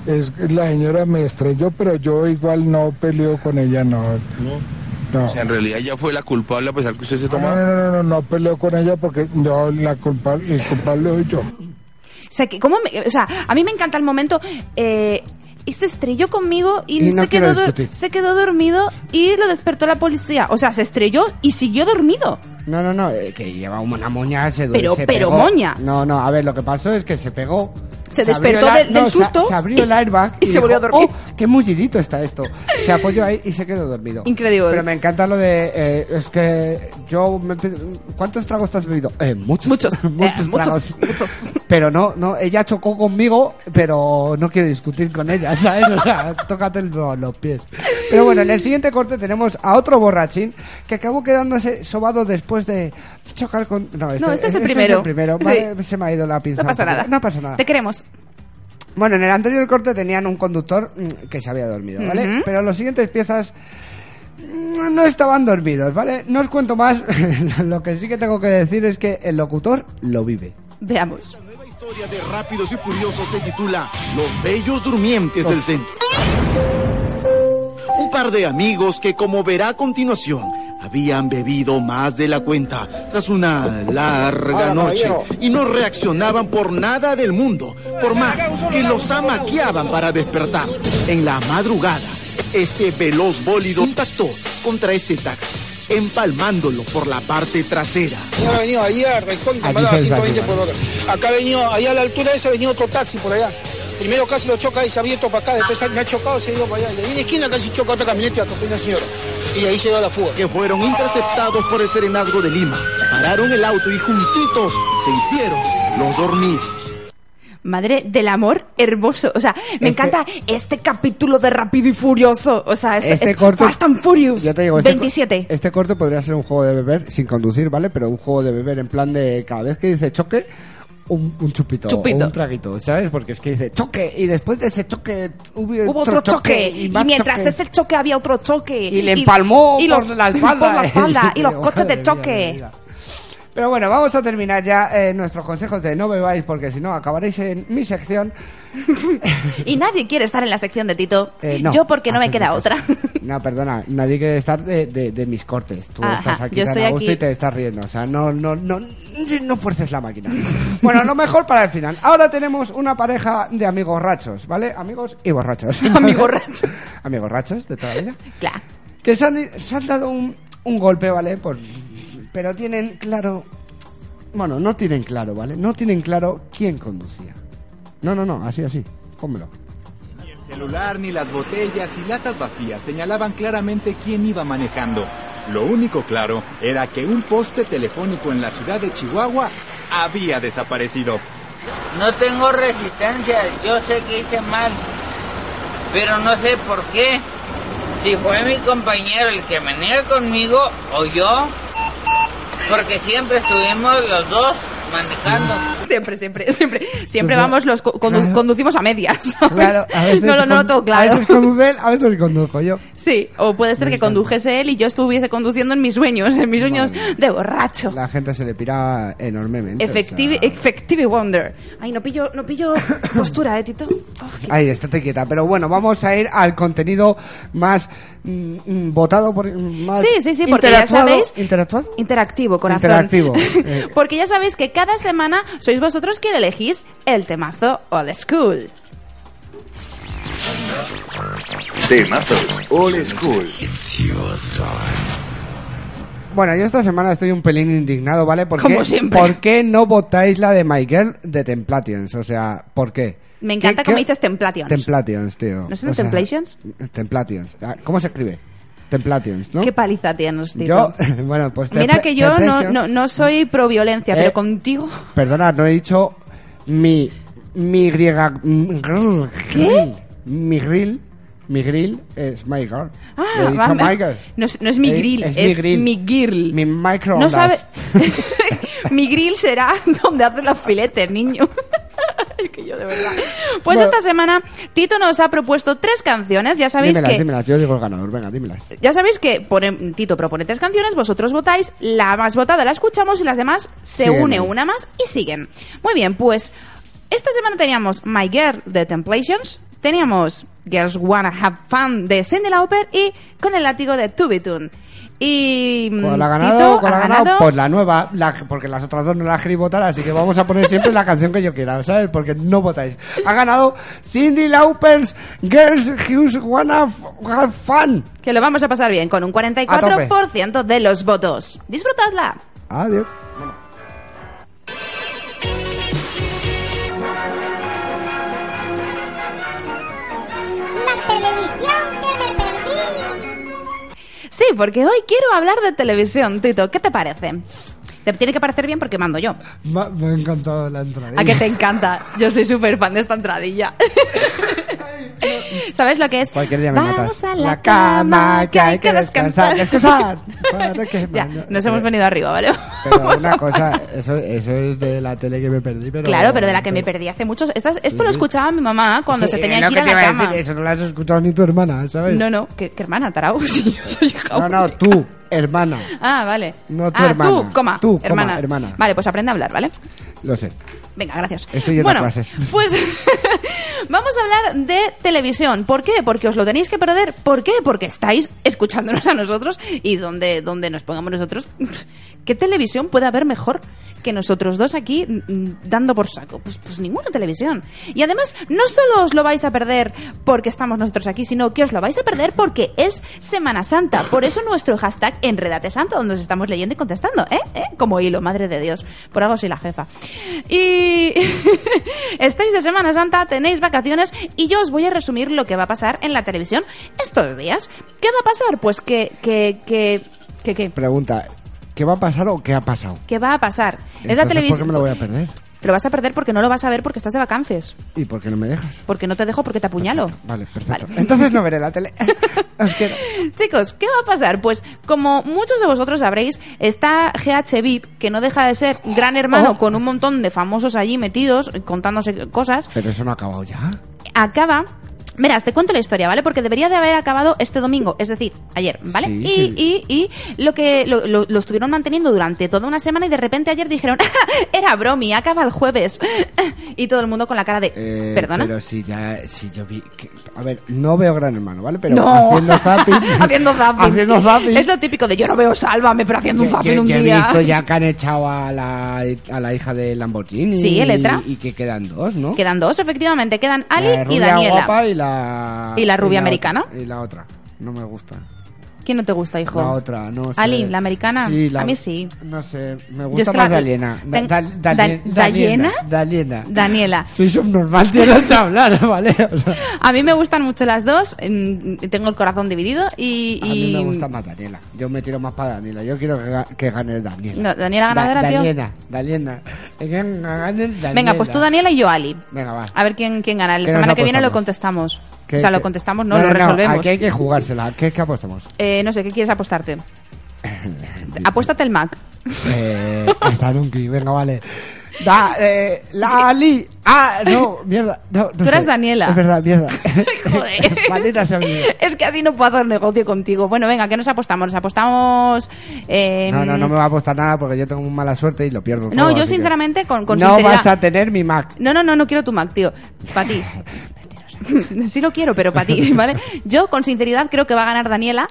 Es, la señora me estrelló, pero yo igual no peleo con ella, no. No. O sea, en realidad ya fue la culpable a pesar que usted se No, tomó. no, no, no, no, no peleo con ella porque no, la culpable, el culpable soy yo. O sea, que, ¿cómo me- o sea, a mí me encanta el momento. Eh, y se estrelló conmigo y, Y no se, quedó se quedó dormido y lo despertó la policía. O sea, se estrelló y siguió dormido. No, no, no, eh, que lleva una moña, se Pero- se pero pegó. moña. No, no, a ver, lo que pasó es que se pegó. Se despertó del- del no, se- susto Se, abrió el airbag y se volvió a dormir. "Oh, qué mullidito está esto. Se apoyó ahí y se quedó dormido. Increíble. Pero me encanta lo de. eh, es que yo. me ¿Cuántos tragos te has bebido? Eh, muchos. Muchos. (laughs) muchos Eh, tragos. muchos, muchos. Pero no, no, ella chocó conmigo, pero no quiero discutir con ella, (laughs) ¿sabes? O sea, tócate los, los pies. Pero bueno, en el siguiente corte tenemos a otro borrachín que acabó quedándose sobado después de chocar con... No, No, este es el primero. primero. Sí. Vale, se me ha ido la pinza. No pasa nada. No pasa nada. Te queremos. Bueno, en el anterior corte tenían un conductor mm, que se había dormido, ¿vale? Pero los siguientes piezas mm, no estaban dormidos, ¿vale? No os cuento más. (laughs) lo que sí que tengo que decir es que el locutor lo vive. Veamos. nueva historia de Rápidos y Furiosos se titula Los Bellos Durmientes del Centro. Un par de amigos que, como verá a continuación, habían bebido más de la cuenta tras una larga noche y no reaccionaban por nada del mundo, por más que los amaqueaban para despertar. En la madrugada, este veloz bólido impactó contra este taxi, empalmándolo por la parte trasera. Ha venido ahí a recontra, se 120 desactiva. por hora. Acá ha venido, allá a la altura de ese ha venido otro taxi por allá. Primero casi lo choca y se ha abierto para acá, después me ha chocado, se ha ido para allá. Y ahí en la esquina casi choca otra camioneta y atropelló a una señora. Y ahí se dio a la fuga. que fueron interceptados por el serenazgo de Lima. Pararon el auto y juntitos se hicieron los dormidos. Madre del amor hermoso. O sea, me Este- encanta este capítulo de Rápido y Furioso. O sea, este, Este es corto- Fast and Furious. Ya te digo, este, 27. Este corte podría ser un juego de beber sin conducir, ¿vale? Pero un juego de beber en plan de cada vez que dice choque, un, un chupito, Chupito. o un traguito, ¿sabes? Porque es que dice choque y después de ese choque hubo, Hubo otro choque, y, mientras choque. ese choque había otro choque. Y le empalmó y por los- la espalda. por la espalda, (laughs) y los coches de mía, choque. Pero bueno, vamos a terminar ya eh, nuestros consejos de no bebáis porque si no acabaréis en mi sección. (laughs) Y nadie quiere estar en la sección de Tito. Eh, no, Yo porque no me queda otra. No, perdona, nadie quiere estar de, de- de mis cortes. Tú Ajá, estás aquí yo tan estoy a gusto aquí. y te estás riendo. O sea, no, no, no, no fuerces la máquina. Bueno, lo mejor para el final. Ahora tenemos una pareja de amigos rachos, ¿vale? Amigos y borrachos. (laughs) Amigos rachos. amigos rachos de toda la vida. Claro. Que se han, se han dado un, un golpe, ¿vale? Por- pero tienen claro... Bueno, no tienen claro, ¿vale? No tienen claro quién conducía. No, no, no, así, así. Pónmelo. El celular ni las botellas y latas vacías señalaban claramente quién iba manejando. Lo único claro era que un poste telefónico en la ciudad de Chihuahua había desaparecido. No tengo resistencia, yo sé que hice mal, pero no sé por qué. Si fue mi compañero el que venía conmigo o yo, porque siempre estuvimos los dos manejando. Siempre, siempre, siempre. Siempre Claro. vamos, los co- condu- Claro. conducimos a medias. (laughs) ¿sabes? Claro, a veces, no, lo- no lo con- tengo a claro. veces conduce él, a veces conduzco yo. Sí, o puede ser Me que encanta. condujese él y yo estuviese conduciendo en mis sueños, en mis sueños de borracho. La gente se le pira enormemente. o sea. effective Wonder. Ay, no pillo, no pillo (coughs) postura, eh, Tito. Oh, Ahí, estate quieta. Pero bueno, vamos a ir al contenido más votado por. Más Sí, sí, sí, porque ya interactuado- sabéis. ¿Interactuado? Interactivo, corazón. Interactivo, (laughs) eh. porque ya sabéis que cada semana sois vosotros quien elegís el temazo Old School. Temazos Old School. Bueno, yo esta semana estoy un pelín indignado, ¿vale? ¿Por Como qué, siempre. ¿Por qué no votáis la de My Girl de Templations? O sea, ¿por qué? Me encanta ¿Qué- cómo qué- dices Templations. Templations, tío. ¿No son O sea, Templations? Templations. Ah, ¿Cómo se escribe? Templations, ¿no? Qué paliza tienes, Tito. Yo, (laughs) bueno, pues Mira que yo no, no, no soy pro violencia, Eh, pero contigo. Perdona, no he dicho mi mi griega ¿Qué? Mi grill, mi grill es my girl. Ah, he dicho my girl. no, es, no es mi Eh, grill, es es, mi grill. mi girl. Mi No microondas. sabe. (laughs) mi grill será (laughs) donde hacen los filetes, niño. (laughs) Que yo de verdad. (laughs) Pues Bueno. esta semana Tito nos ha propuesto tres canciones. Ya sabéis dímelas, que dímelas, yo digo el ganador, venga, dímelas. ya sabéis que pone- Tito propone tres canciones, vosotros votáis, la más votada la escuchamos y las demás se une una más y siguen. Muy bien, pues esta semana teníamos My Girl de Templations, teníamos Girls Wanna Have Fun de Cindy Lauper y Con el látigo de Tubitun. Y mm, ¿Cuál ha ganado? Tito ¿Cuál ha ha ganado? Pues la nueva, la- porque las otras dos no las queréis votar, así que vamos a poner siempre la canción que yo quiera, ¿sabes? Porque no votáis. Ha ganado Cindy Lauper's Girls Who Wanna Have Fun. que lo vamos a pasar bien con un 44% de los votos. Disfrutadla. Adiós. Sí, porque hoy quiero hablar de televisión, Tito. ¿Qué te parece? Te tiene que parecer bien porque mando yo. Me, ha encantado la entrada. ¿A que te encanta? Yo soy súper fan de esta entradilla. (laughs) (laughs) ¿Sabes lo que es? Cualquier día me Vamos matas. a la cama, que hay que descansar. descansar. (laughs) Que- Ya, nos hemos venido arriba, ¿vale? Pero (laughs) Vamos una cosa, eso, eso es de la tele que me perdí, pero... Claro, pero de la que me perdí hace muchos. Estas- esto lo escuchaba mi mamá cuando Sí, se tenía es lo que ir a la cama. decir, eso no lo has escuchado ni tu hermana, ¿sabes? No, no, ¿qué, qué hermana, tarao? Sí, yo soy No, no, tú, hermana. Ah, vale. No tu ah, hermana. tú, coma, Tú, coma, hermana. hermana. Vale, pues aprende a hablar, ¿vale? Lo sé. Venga, gracias. Estoy yendo bueno, pues vamos a hablar de televisión. ¿Por qué? Porque os lo tenéis que perder. ¿Por qué? Porque estáis escuchándonos a nosotros y donde, donde nos pongamos nosotros. ¿Qué televisión puede haber mejor que nosotros dos aquí mm, dando por saco? Pues, pues ninguna televisión. Y además, no solo os lo vais a perder porque estamos nosotros aquí, sino que os lo vais a perder porque es Semana Santa. Por eso nuestro hashtag Enredate Santa, donde os estamos leyendo y contestando, ¿eh? ¿Eh? Como hilo, madre de Dios. Por algo soy la jefa. Y (laughs) estáis de Semana Santa, tenéis vacaciones y yo os voy a resumir lo que va a pasar en la televisión estos días. ¿Qué va a pasar? Pues que, que, que, que, que, Pregunta, ¿qué va a pasar o qué ha pasado? ¿qué va a pasar? Es la Entonces, ¿Por televisión. qué me lo voy a perder? Te lo vas a perder porque no lo vas a ver porque estás de vacances. ¿Y por qué no me dejas? Porque no te dejo porque te apuñalo. Vale, perfecto. Entonces no veré la tele. (laughs) (laughs) Os quiero. Chicos, ¿qué va a pasar? Pues como muchos de vosotros sabréis, está GH VIP, que no deja de ser gran hermano Oh. con un montón de famosos allí metidos, contándose cosas, Pero eso no ha acabado ya. acaba... Verás, te cuento la historia, ¿vale? Porque debería de haber acabado este domingo, es decir, ayer, ¿vale? Sí, y, sí. y, y lo que lo, lo- lo estuvieron manteniendo durante toda una semana y de repente ayer dijeron, (laughs) era bromi, acaba el jueves. (laughs) y todo el mundo con la cara de, Eh, ¿perdona? Pero si ya, si yo vi... que- a ver, no veo Gran Hermano, ¿vale? Pero No. haciendo zapping... (laughs) haciendo zapping. haciendo zapping. Es lo típico de yo no veo Sálvame, pero haciendo un Yo- zapping yo- un yo he día. visto ya que han echado a la, a la hija de Lamborghini. Sí, Eletra. Y, y que quedan dos, ¿no? Quedan dos, efectivamente. Quedan La Ali y Daniela. guapa y la... ¿Y la rubia americana? y la otra. No me gusta. ¿Quién no te gusta, hijo? La otra, no sé. Ali, la americana. Sí, la- A mí sí. No sé, me gusta es que más la- Daliena. Da- ten- da- Da- Dalien- ¿Daliena? Daliena. Daniela. Soy subnormal, tienes que hablar, (laughs) ¿vale? O sea, A mí me gustan mucho las dos. Tengo el corazón dividido y... a mí y- me gusta más Daniela. Yo me tiro más para Daniela. Yo quiero que, ga- que gane Daniela. No, Daniela ganadora, Da- tío. Daliena, Daliena. Que gane Daniela. Venga, pues tú Daniela y yo Ali. Venga, va. A ver quién, quién gana. La ¿Qué semana que viene lo contestamos. ¿Qué- o sea, lo contestamos, no, lo resolvemos. Aquí hay que jugársela. ¿Qué, qué apostamos? Eh, no sé, ¿qué quieres apostarte? (laughs) Apuéstate el Mac. Eh, está Nunki, venga, vale. Da, eh, la Ali. Ah, no, mierda. No, no Tú eras sé. Daniela. Es verdad, mierda. (laughs) Joder. (laughs) Maldita sea. Es que así no puedo hacer negocio contigo. Bueno, venga, ¿qué nos apostamos? Nos apostamos... eh, No, no, no me va a apostar nada porque yo tengo muy mala suerte y lo pierdo No, todo, yo así que- sinceramente con, con No sinceridad... vas a tener mi Mac. No, no, no, no quiero tu Mac, tío. Para ti. (laughs) sí lo quiero, pero para ti, (laughs) ¿vale? Yo con sinceridad creo que va a ganar Daniela.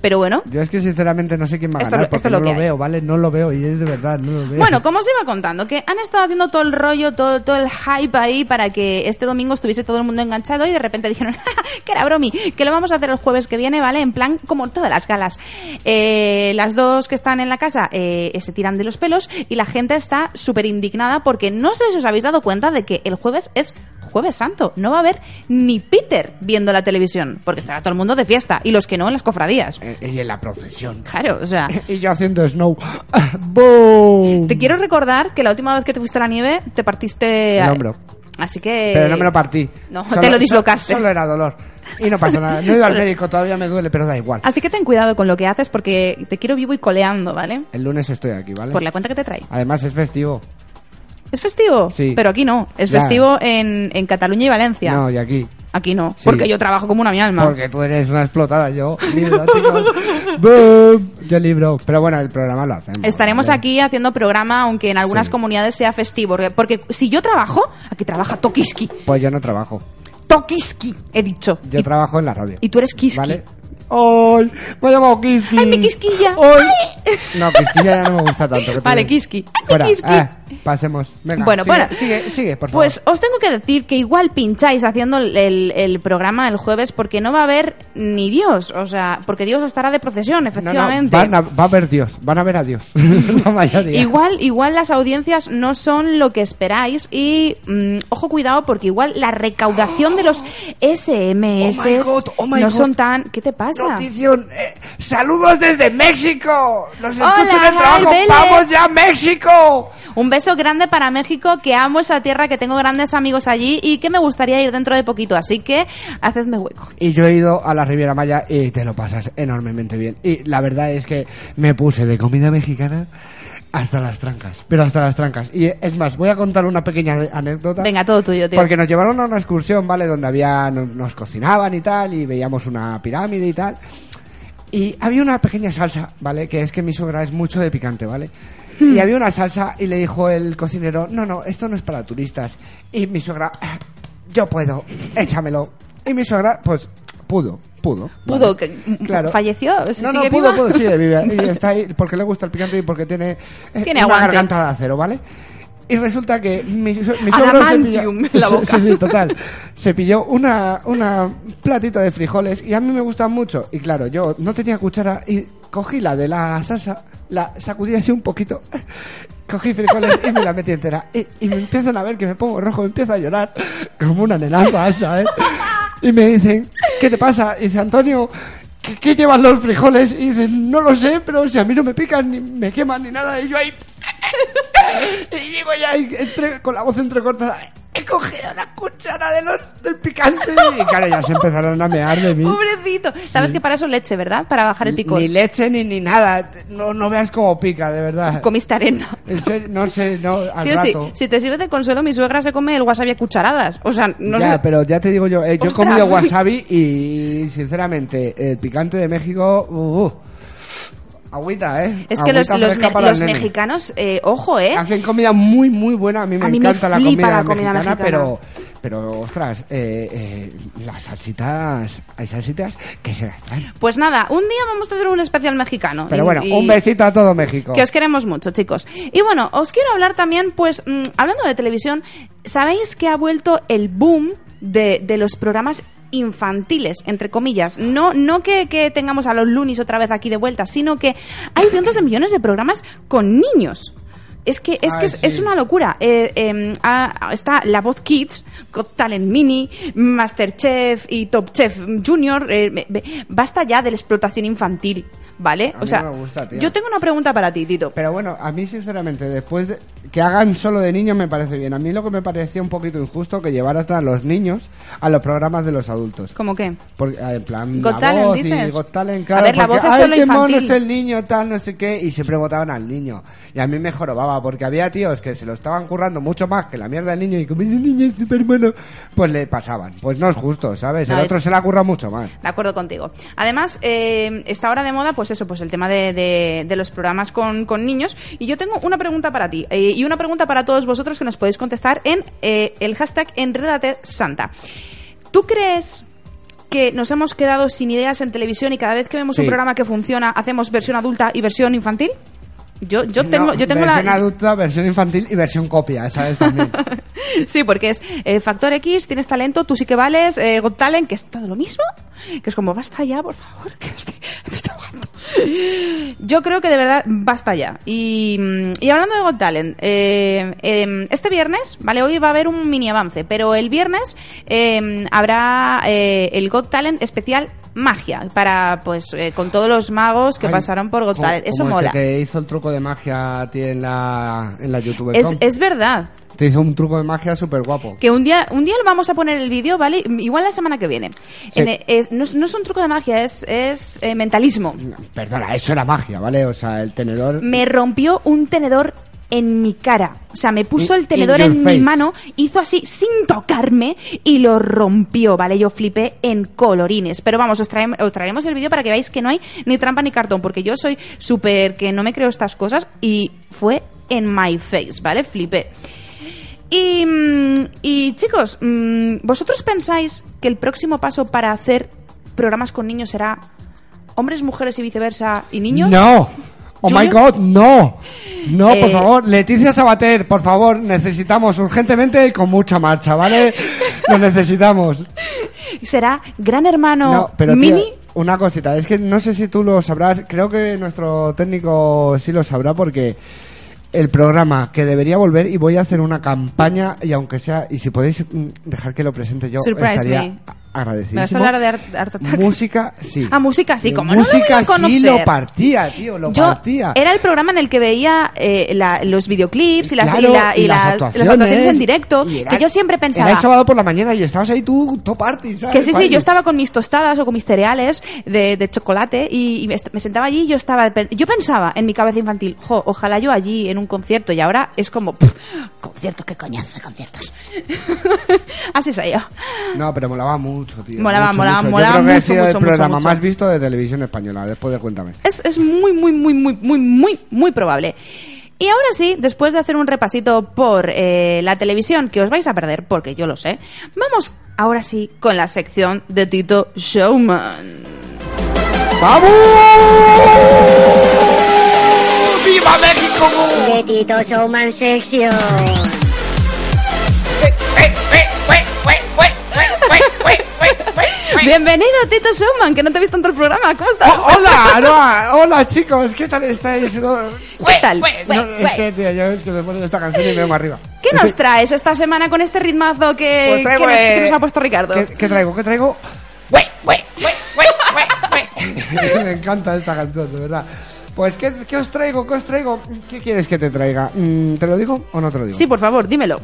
Pero bueno, Yo es que sinceramente no sé quién va a Esto ganar porque esto es lo no lo veo, ¿vale? No lo veo y es de verdad, no lo veo. Bueno, como os iba contando, que han estado haciendo todo el rollo, todo, todo el hype ahí para que este domingo estuviese todo el mundo enganchado y de repente dijeron, (laughs) "Ja, ja, que era bromi, que lo vamos a hacer el jueves que viene, ¿vale? En plan, como todas las galas. Eh, las dos que están en la casa eh, se tiran de los pelos y la gente está súper indignada porque no sé si os habéis dado cuenta de que el jueves es jueves santo. No va a haber ni Peter viendo la televisión porque estará todo el mundo de fiesta y los que no en las cofradías. Y en la procesión. Claro, o sea... (laughs) Y yo haciendo snow. (laughs) ¡Boom! Te quiero recordar que la última vez que te fuiste a la nieve te partiste... El hombro. Así que... Pero no me lo partí. No, te lo dislocaste. Solo era dolor. Y no pasó nada. No he ido al médico, todavía me duele, pero da igual. Así que ten cuidado con lo que haces porque te quiero vivo y coleando, ¿vale? El lunes estoy aquí, ¿vale? Por la cuenta que te trae. Además es festivo. ¿Es festivo? Sí. Pero aquí no. Es Ya. festivo en, en Cataluña y Valencia. No, y aquí. Aquí no. Sí. Porque yo trabajo como una mi alma. Porque tú eres una explotada, yo (laughs) libro, chicos. Yo libro. Pero bueno, el programa lo hacemos. Estaremos ¿vale? aquí haciendo programa, aunque en algunas Sí. comunidades sea festivo. Porque, porque si yo trabajo, aquí trabaja Tokiski. Pues yo no trabajo. Tokiski, he dicho. Yo trabajo en la radio. Y tú eres Kiski. ¿Vale? ¡Ay! Me he llamado Kiski. ¡Ay, mi quisquilla! ¡Ay! No, Quisquilla ya no me gusta tanto. Vale. Kiski. ¡Ay, mi Fuera. Kiski! Ah, pasemos. Venga, Bueno, sigue, bueno. Sigue, sigue, por favor. Pues os tengo que decir que igual pincháis haciendo el, programa el jueves porque no va a haber ni Dios, o sea, porque Dios estará de procesión, No, no, efectivamente. van a- va a ver Dios. Van a ver a Dios. (laughs) (laughs) Igual, igual las audiencias no son lo que esperáis y mm, ojo cuidado porque igual la recaudación de los (gasps) SMS Oh God, oh no God. son tan... ¿Qué te pasa? Notición. eh, saludos desde México. Los Hola, escucho en el trabajo. Vélez. ¡Vamos ya a México! Un beso grande para México, que amo esa tierra, que tengo grandes amigos allí y que me gustaría ir dentro de poquito. Así que hacedme hueco. Y yo he ido a la Riviera Maya y te lo pasas enormemente bien. Y la verdad es que me puse de comida mexicana hasta las trancas, pero hasta las trancas. Y es más, voy a contar una pequeña anécdota. Venga, todo tuyo, tío. Porque nos llevaron a una excursión, ¿vale? Donde había, nos, nos cocinaban y tal, y veíamos una pirámide y tal. Y había una pequeña salsa, ¿vale? Que es que mi suegra es mucho de picante, ¿vale? Y había una salsa y le dijo el cocinero, no, no, esto no es para turistas. Y mi suegra, "Ah, yo puedo, échamelo. Y mi suegra, pues, pudo, pudo. Pudo, ¿vale? que Claro. falleció, ¿Se No, no, sigue pudo, viva? pudo, sigue viva. Y (laughs) está ahí porque le gusta el picante y porque tiene, eh, Tiene una aguante. garganta de acero, ¿vale? Y resulta que mi, mi se pilló, la (laughs) boca. Sí, sí, total. Se pilló una, una platita de frijoles y a mí me gustan mucho. Y claro, yo no tenía cuchara y cogí la de la salsa, la sacudí así un poquito, (laughs) cogí frijoles y me la metí entera. Y, me empiezan a ver que me pongo rojo, empiezo a llorar como una nenaza, ¿sabes? Y me dicen, ¿qué te pasa? Y dice, Antonio, ¿qué, qué llevan los frijoles? Y dicen, no lo sé, pero si a mí no me pican, ni me queman, ni nada. Y yo ahí... (laughs) y digo ya, entre- con la voz entrecortada, he cogido la cuchara de los, del picante. (laughs) Y claro, ya se empezaron a mear de mí. Pobrecito. Sabes que para eso leche, ¿verdad? Para bajar el picor. Ni leche ni, ni nada. No, no veas cómo pica, de verdad. Comiste arena. Serio, no sé, no, al Tío, si, rato. si te sirve de consuelo, mi suegra se come el wasabi a cucharadas. O sea, no ya, sé. pero ya te digo yo, eh, yo he comido wasabi y sinceramente el picante de México, uh, uh, agüita, ¿eh? Es que los, Agüita los, los mexicanos, eh, ojo, ¿eh? Hacen comida muy, muy buena. A mí me A mí me encanta la comida, la comida mexicana, mexicana. pero, pero, ostras, eh, eh, las salsitas, hay salsitas que se las traen. Pues nada, un día vamos a hacer un especial mexicano. Pero Y- bueno, y- un besito a todo México. Que os queremos mucho, chicos. Y bueno, os quiero hablar también, pues, mm, hablando de televisión, ¿sabéis que ha vuelto el boom de, de los programas infantiles, entre comillas? No, no que, que tengamos a los lunis otra vez aquí de vuelta, sino que hay cientos de millones de programas con niños. Es que es, Ay, que es, sí. es una locura. Eh, eh, ah, está La Voz Kids, Got Talent Mini, Masterchef y Top Chef Junior. eh, me- me- basta ya de la explotación infantil, ¿vale? A o sea, gusta, yo tengo una pregunta para ti, Tito. Pero bueno, a mí sinceramente, después de que hagan solo de niños me parece bien. A mí lo que me parecía un poquito injusto que llevaran a los niños a los programas de los adultos. ¿Cómo qué? Porque, eh, en plan, Got la Talent, voz y dices. Got Talent, A claro, ver, la porque, voz es "Ay, solo qué mono infantil". es el niño, tal, no sé qué, y siempre votaban al niño. Y a mí me jorobaba, porque había tíos que se lo estaban currando mucho más que la mierda del niño, y como ese niño es súper bueno, pues le pasaban. Pues no es justo, ¿sabes? El otro se la curra mucho más. De acuerdo contigo. Además, eh, está ahora de moda, pues eso, pues el tema de, de- de los programas con, con niños. Y yo tengo una pregunta para ti eh, y una pregunta para todos vosotros que nos podéis contestar en eh, el hashtag Enrédate Santa. ¿Tú crees que nos hemos quedado sin ideas en televisión y cada vez que vemos un programa que funciona hacemos versión adulta y versión infantil? Yo, yo tengo, No, yo tengo versión la... adulta, versión infantil y versión copia, ¿sabes? También. (laughs) Sí, porque es eh, Factor X, tienes talento, tú sí que vales, eh, Got Talent, que es todo lo mismo, que es como, basta ya, por favor, que estoy, me estoy. Yo creo que de verdad basta ya. Y, mm, y hablando de Got Talent, eh, eh, este viernes, vale, hoy va a haber un mini avance, pero el viernes eh, habrá eh, el Got Talent especial magia para pues eh, con todos los magos que Ay, pasaron por Got Talent. Eso como el mola. que te hizo el truco de magia a ti en la, en la YouTube. Es, es verdad. Te hizo un truco de magia súper guapo. Que un día, un día lo vamos a poner el vídeo, ¿vale? Igual la semana que viene. Sí. En- es- no, es- no es un truco de magia, es, es eh, mentalismo. Perdona, eso era magia, ¿vale? O sea, el tenedor... Me rompió un tenedor en mi cara. O sea, me puso el tenedor en mi mano, hizo así sin tocarme y lo rompió, ¿vale? Yo flipé en colorines. Pero vamos, os, traem- os traeremos el vídeo para que veáis que no hay ni trampa ni cartón, porque yo soy súper que no me creo estas cosas y fue en my face, ¿vale? Flipé. Y, mm, y, chicos, mm, ¿vosotros pensáis que el próximo paso para hacer programas con niños será hombres, mujeres y viceversa y niños? ¡No! ¡Oh, my? God! ¡No! No, por Eh, favor. Leticia Sabater, por favor. Necesitamos urgentemente y con mucha marcha, ¿vale? (laughs) Lo necesitamos. ¿Será Gran Hermano No, pero Mini? una cosita. Es que no sé si tú lo sabrás. Creo que nuestro técnico sí lo sabrá porque el programa que debería volver y voy a hacer una campaña y aunque sea y si podéis mm, dejar que lo presente yo Surprise estaría me. Agradecidísimo. ¿Me vas a hablar de Art, Art Attack? Música, sí. Ah, música sí, como no lo música a conocer. sí lo partía, tío, lo Yo partía. era el programa en el que veía eh, la- los videoclips y las, Claro, y la- y y las las- actuaciones. las actuaciones en directo, era- que yo siempre pensaba... Era el sábado por la mañana y estabas ahí tú, top party, ¿sabes? Que sí, sí, yo estaba con mis tostadas o con mis cereales de, de chocolate y, y me, sentaba allí y yo estaba... Yo pensaba en mi cabeza infantil, jo, ojalá yo allí en un concierto y ahora es como, pff, concierto, qué coñazo de conciertos. (laughs) Así soy yo. No, pero molaba mucho, tío. Molaba, mucho, molaba, mucho. molaba Yo creo que ha mucho, sido mucho, el programa mucho, mucho. más visto de televisión española, después de Cuéntame. Es, es muy, muy, muy, muy, muy, muy, muy probable. Y ahora sí, después de hacer un repasito por eh, la televisión, que os vais a perder, porque yo lo sé, vamos ahora sí con la sección de Tito Showman. ¡Vamos! ¡Viva México! De Tito Showman sección. Bienvenido, Tito Showman, que no te he visto en todo el programa. ¿Cómo estás? Oh, hola, hola chicos, ¿qué tal estáis? No, ¿Qué tal? no, es que, tío, yo es que me ponen esta canción y me vengo arriba. ¿Qué nos traes esta semana con este ritmazo que, Pues traigo, que nos, que eh, nos ha puesto Ricardo? ¿Qué, qué traigo? ¿Qué traigo? (laughs) me encanta esta canción, de verdad. Pues, ¿qué, qué os traigo? ¿Qué os traigo? ¿Qué quieres que te traiga? Mm, ¿Te lo digo o no te lo digo? Sí, por favor, dímelo.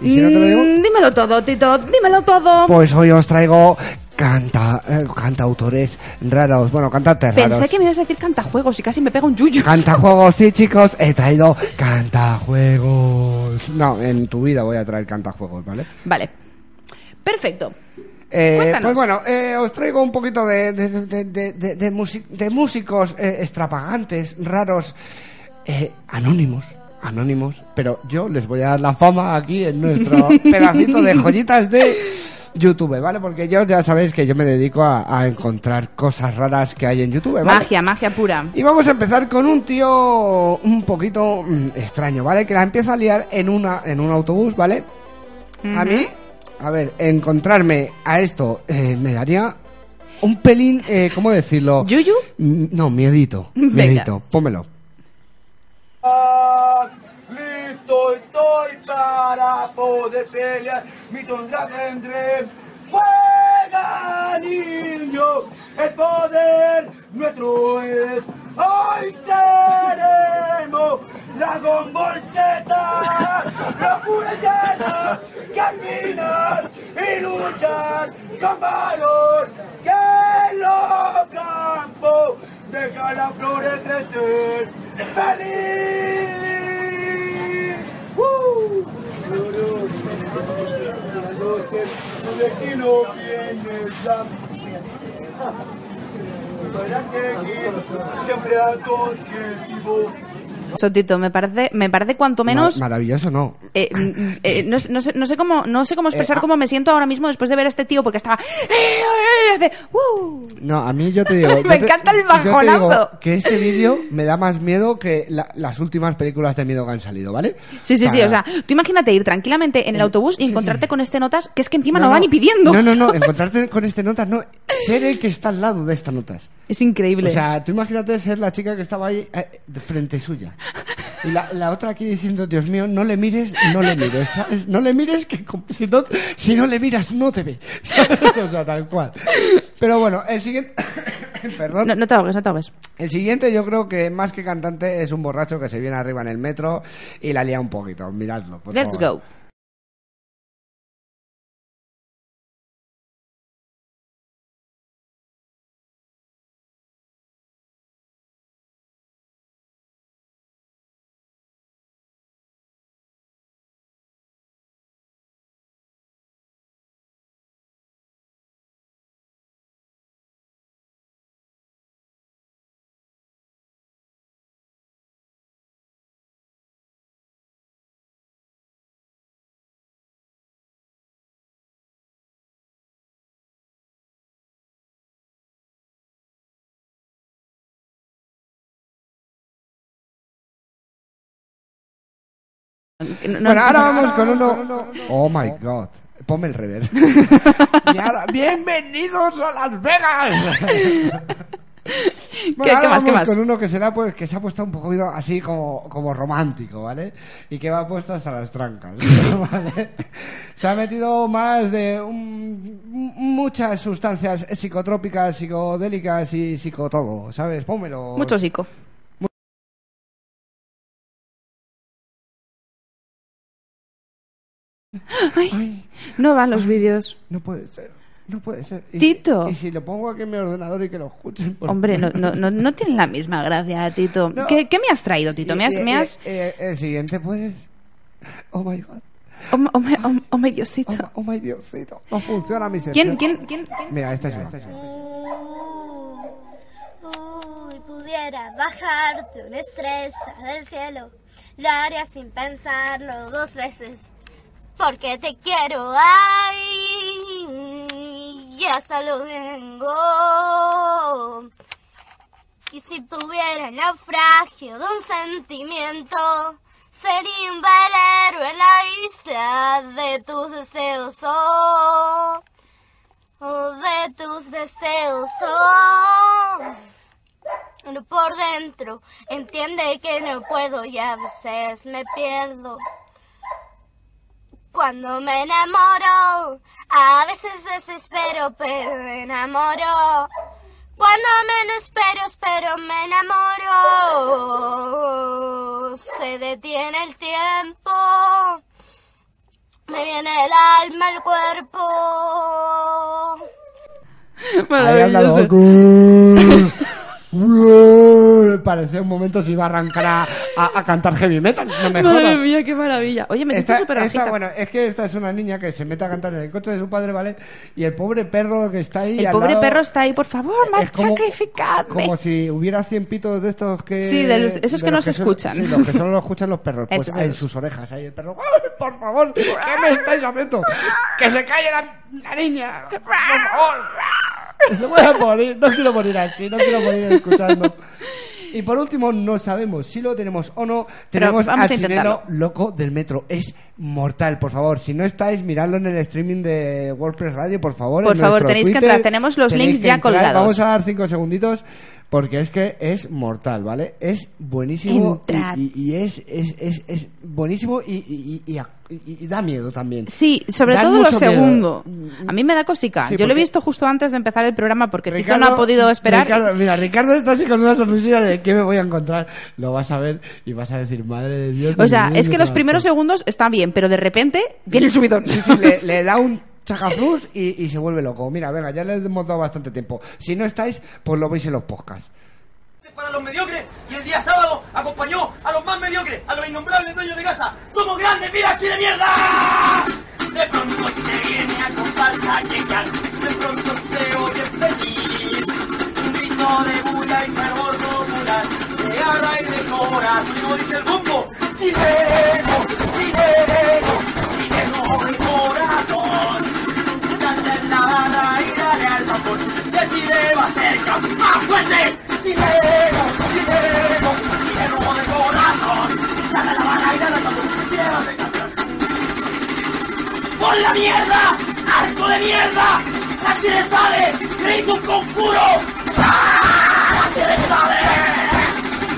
¿Y si no te lo digo? Mm, dímelo todo, Tito, dímelo todo. Pues hoy os traigo canta, eh, cantautores raros, bueno, cantantes raros. Pensé que me ibas a decir cantajuegos y casi me pega un yuyu. Cantajuegos, sí, chicos, he traído (laughs) cantajuegos. No, en tu vida voy a traer cantajuegos, ¿vale? Vale. Perfecto. Eh, pues bueno, eh, os traigo un poquito de, de, de músicos eh, extravagantes, raros, eh, anónimos, anónimos, pero yo les voy a dar la fama aquí en nuestro (laughs) pedacito de joyitas de YouTube, ¿vale? Porque yo ya sabéis que yo me dedico a, a encontrar cosas raras que hay en YouTube, ¿vale? Magia, magia pura. Y vamos a empezar con un tío un poquito mm, extraño, ¿vale? Que la empieza a liar en una en un autobús, ¿vale? A mí, a ver, encontrarme a esto eh, me daría un pelín, eh, ¿cómo decirlo? ¿Yuyu? Mm, No, miedito, (laughs) Venga. miedito, pónmelo. Listo estoy para poder pelear. Mi tundra tendré. Juega, niño. El poder nuestro es. Hoy seremos Dragon Ball Z. Locura llena. Caminar y luchar con valor. Que los campos dejan las flores crecer. ¡Feliz! Ya. Para que siempre a tu objetivo. Eso, Tito, me parece, me parece cuanto menos... Ma- maravilloso, no. eh, mm, eh, no, sé- no sé, no sé cómo no sé cómo expresar Eh, ah. cómo me siento ahora mismo después de ver a este tío porque estaba eh, eh, "Uh". No, a mí yo te digo. (laughs) Me te- encanta el bajonazo. que este vídeo me da más miedo que la- las últimas películas de miedo que han salido, ¿vale? sí sí sí o sea tú imagínate ir tranquilamente en el autobús y encontrarte con este notas que es que encima no, va ni pidiendo No, no, no, (laughs) encontrarte con este notas, no. Ser el que está al lado de estas notas. Es increíble O sea, tú imagínate ser la chica que estaba ahí eh, de frente suya. Y la, la otra aquí diciendo, Dios mío, no le mires, no le mires, ¿sabes? No le mires que si no, si no le miras no te ve. ¿sabes? (laughs) O sea, tal cual. Pero bueno, el siguiente... (coughs) Perdón. no, no te ahogues no te ahogues El siguiente yo creo que más que cantante es un borracho que se viene arriba en el metro y la lía un poquito. Miradlo, por let's favor. go No- no- Bueno, ahora vamos con uno... Oh my god. Ponme el rever. (laughs) y ahora, bienvenidos a Las Vegas. (laughs) Bueno, ahora qué más, qué vamos más? con uno que se, le ha, pues, que se ha puesto un poquito así como, como romántico, ¿vale? Y que va puesto hasta las trancas, (laughs) ¿vale? Se ha metido más de un- muchas sustancias psicotrópicas, psicodélicas y psicotodo, ¿sabes? Pónmelo. Mucho psico. Ay, no van los vídeos. No puede ser, no puede ser. Y- Tito. Y si lo pongo aquí en mi ordenador y que lo escuchen. por Hombre, no, no, no, no tiene la misma gracia, Tito. No. ¿Qué, qué me has traído, Tito? ¿Me has...? Y- me has... eh, el siguiente, ¿puedes? Oh my god. Oh, my- oh, my- oh, oh, my Diosito. Oh, my- oh my Diosito. No funciona mi sección. ¿Quién, quién, quién, quién? Mira, esta es esta es Uy, pudiera bajarte una estrella del cielo. Lo haría sin pensarlo dos veces. Porque te quiero, ay, y hasta lo vengo. Y si tuviera el naufragio de un sentimiento, sería un velero en la isla de tus deseos, oh, de tus deseos, oh. Por dentro entiende que no puedo y a veces me pierdo. Cuando me enamoro, a veces desespero, pero me enamoro. Cuando menos espero, espero, me enamoro. Se detiene el tiempo. Me viene el alma al cuerpo. Maravilloso. (laughs) Parecía un momento se iba a arrancar a, a- a cantar heavy metal. No me Madre jodas. mía, qué maravilla. Oye, me Esta- súper esta, bueno, es que esta es una niña que se mete a cantar en el coche de su padre, ¿vale? Y el pobre perro que está ahí. El al pobre lado, perro está ahí, por favor, más es como- si hubiera 100 pitos de estos que. Sí, de los- esos que no se escuchan. sí, los que solo lo escuchan los perros. Pues en sus orejas ahí el perro. ¡Ay, por favor! ¿Qué me estáis haciendo? ¡Que se calle la, la niña! ¡Por favor! (laughs) Se voy a morir. No quiero morir así, no quiero morir escuchando. Y por último, no sabemos si lo tenemos o no. Tenemos al chileno loco del metro. Es mortal, por favor. Si no estáis, miradlo en el streaming de WordPress Radio, por favor. Por en favor, tenéis que entrar. Tenemos los Tenéis links ya entrar. colgados. Vamos a dar cinco segunditos porque es que es mortal, ¿vale? Es buenísimo y, y- y es, es, es, es buenísimo y, y, da miedo también. Sí, sobre Da todo lo miedo. segundo. A mí me da cosica. Sí, Yo lo he visto justo antes de empezar el programa porque Tito no ha podido esperar. Ricardo, mira, Ricardo está así con una sonrisilla de ¿qué me voy a encontrar? Lo vas a ver y vas a decir, madre de Dios. O sea, es que los primeros segundos están bien, pero de repente viene el subidón. Sí, sí, le, le da un chacaflus y, y se vuelve loco. Mira, venga, ya le hemos dado bastante tiempo. Si no estáis, pues lo veis en los podcasts. para los mediocres y el día sábado acompañó a los más mediocres, a los innombrables dueños de casa. ¡Somos grandes! ¡Viva Chile, mierda! De pronto se viene a comparsa llegar, de pronto se oye feliz. Un grito de bulla y fervor popular, de garra y de corazón. Como dice el bombo, chileno, chileno, chileno de corazón. ¡La Chile sale! ¡Le hizo un conjuro! ¡Ah! ¡La Chile sale!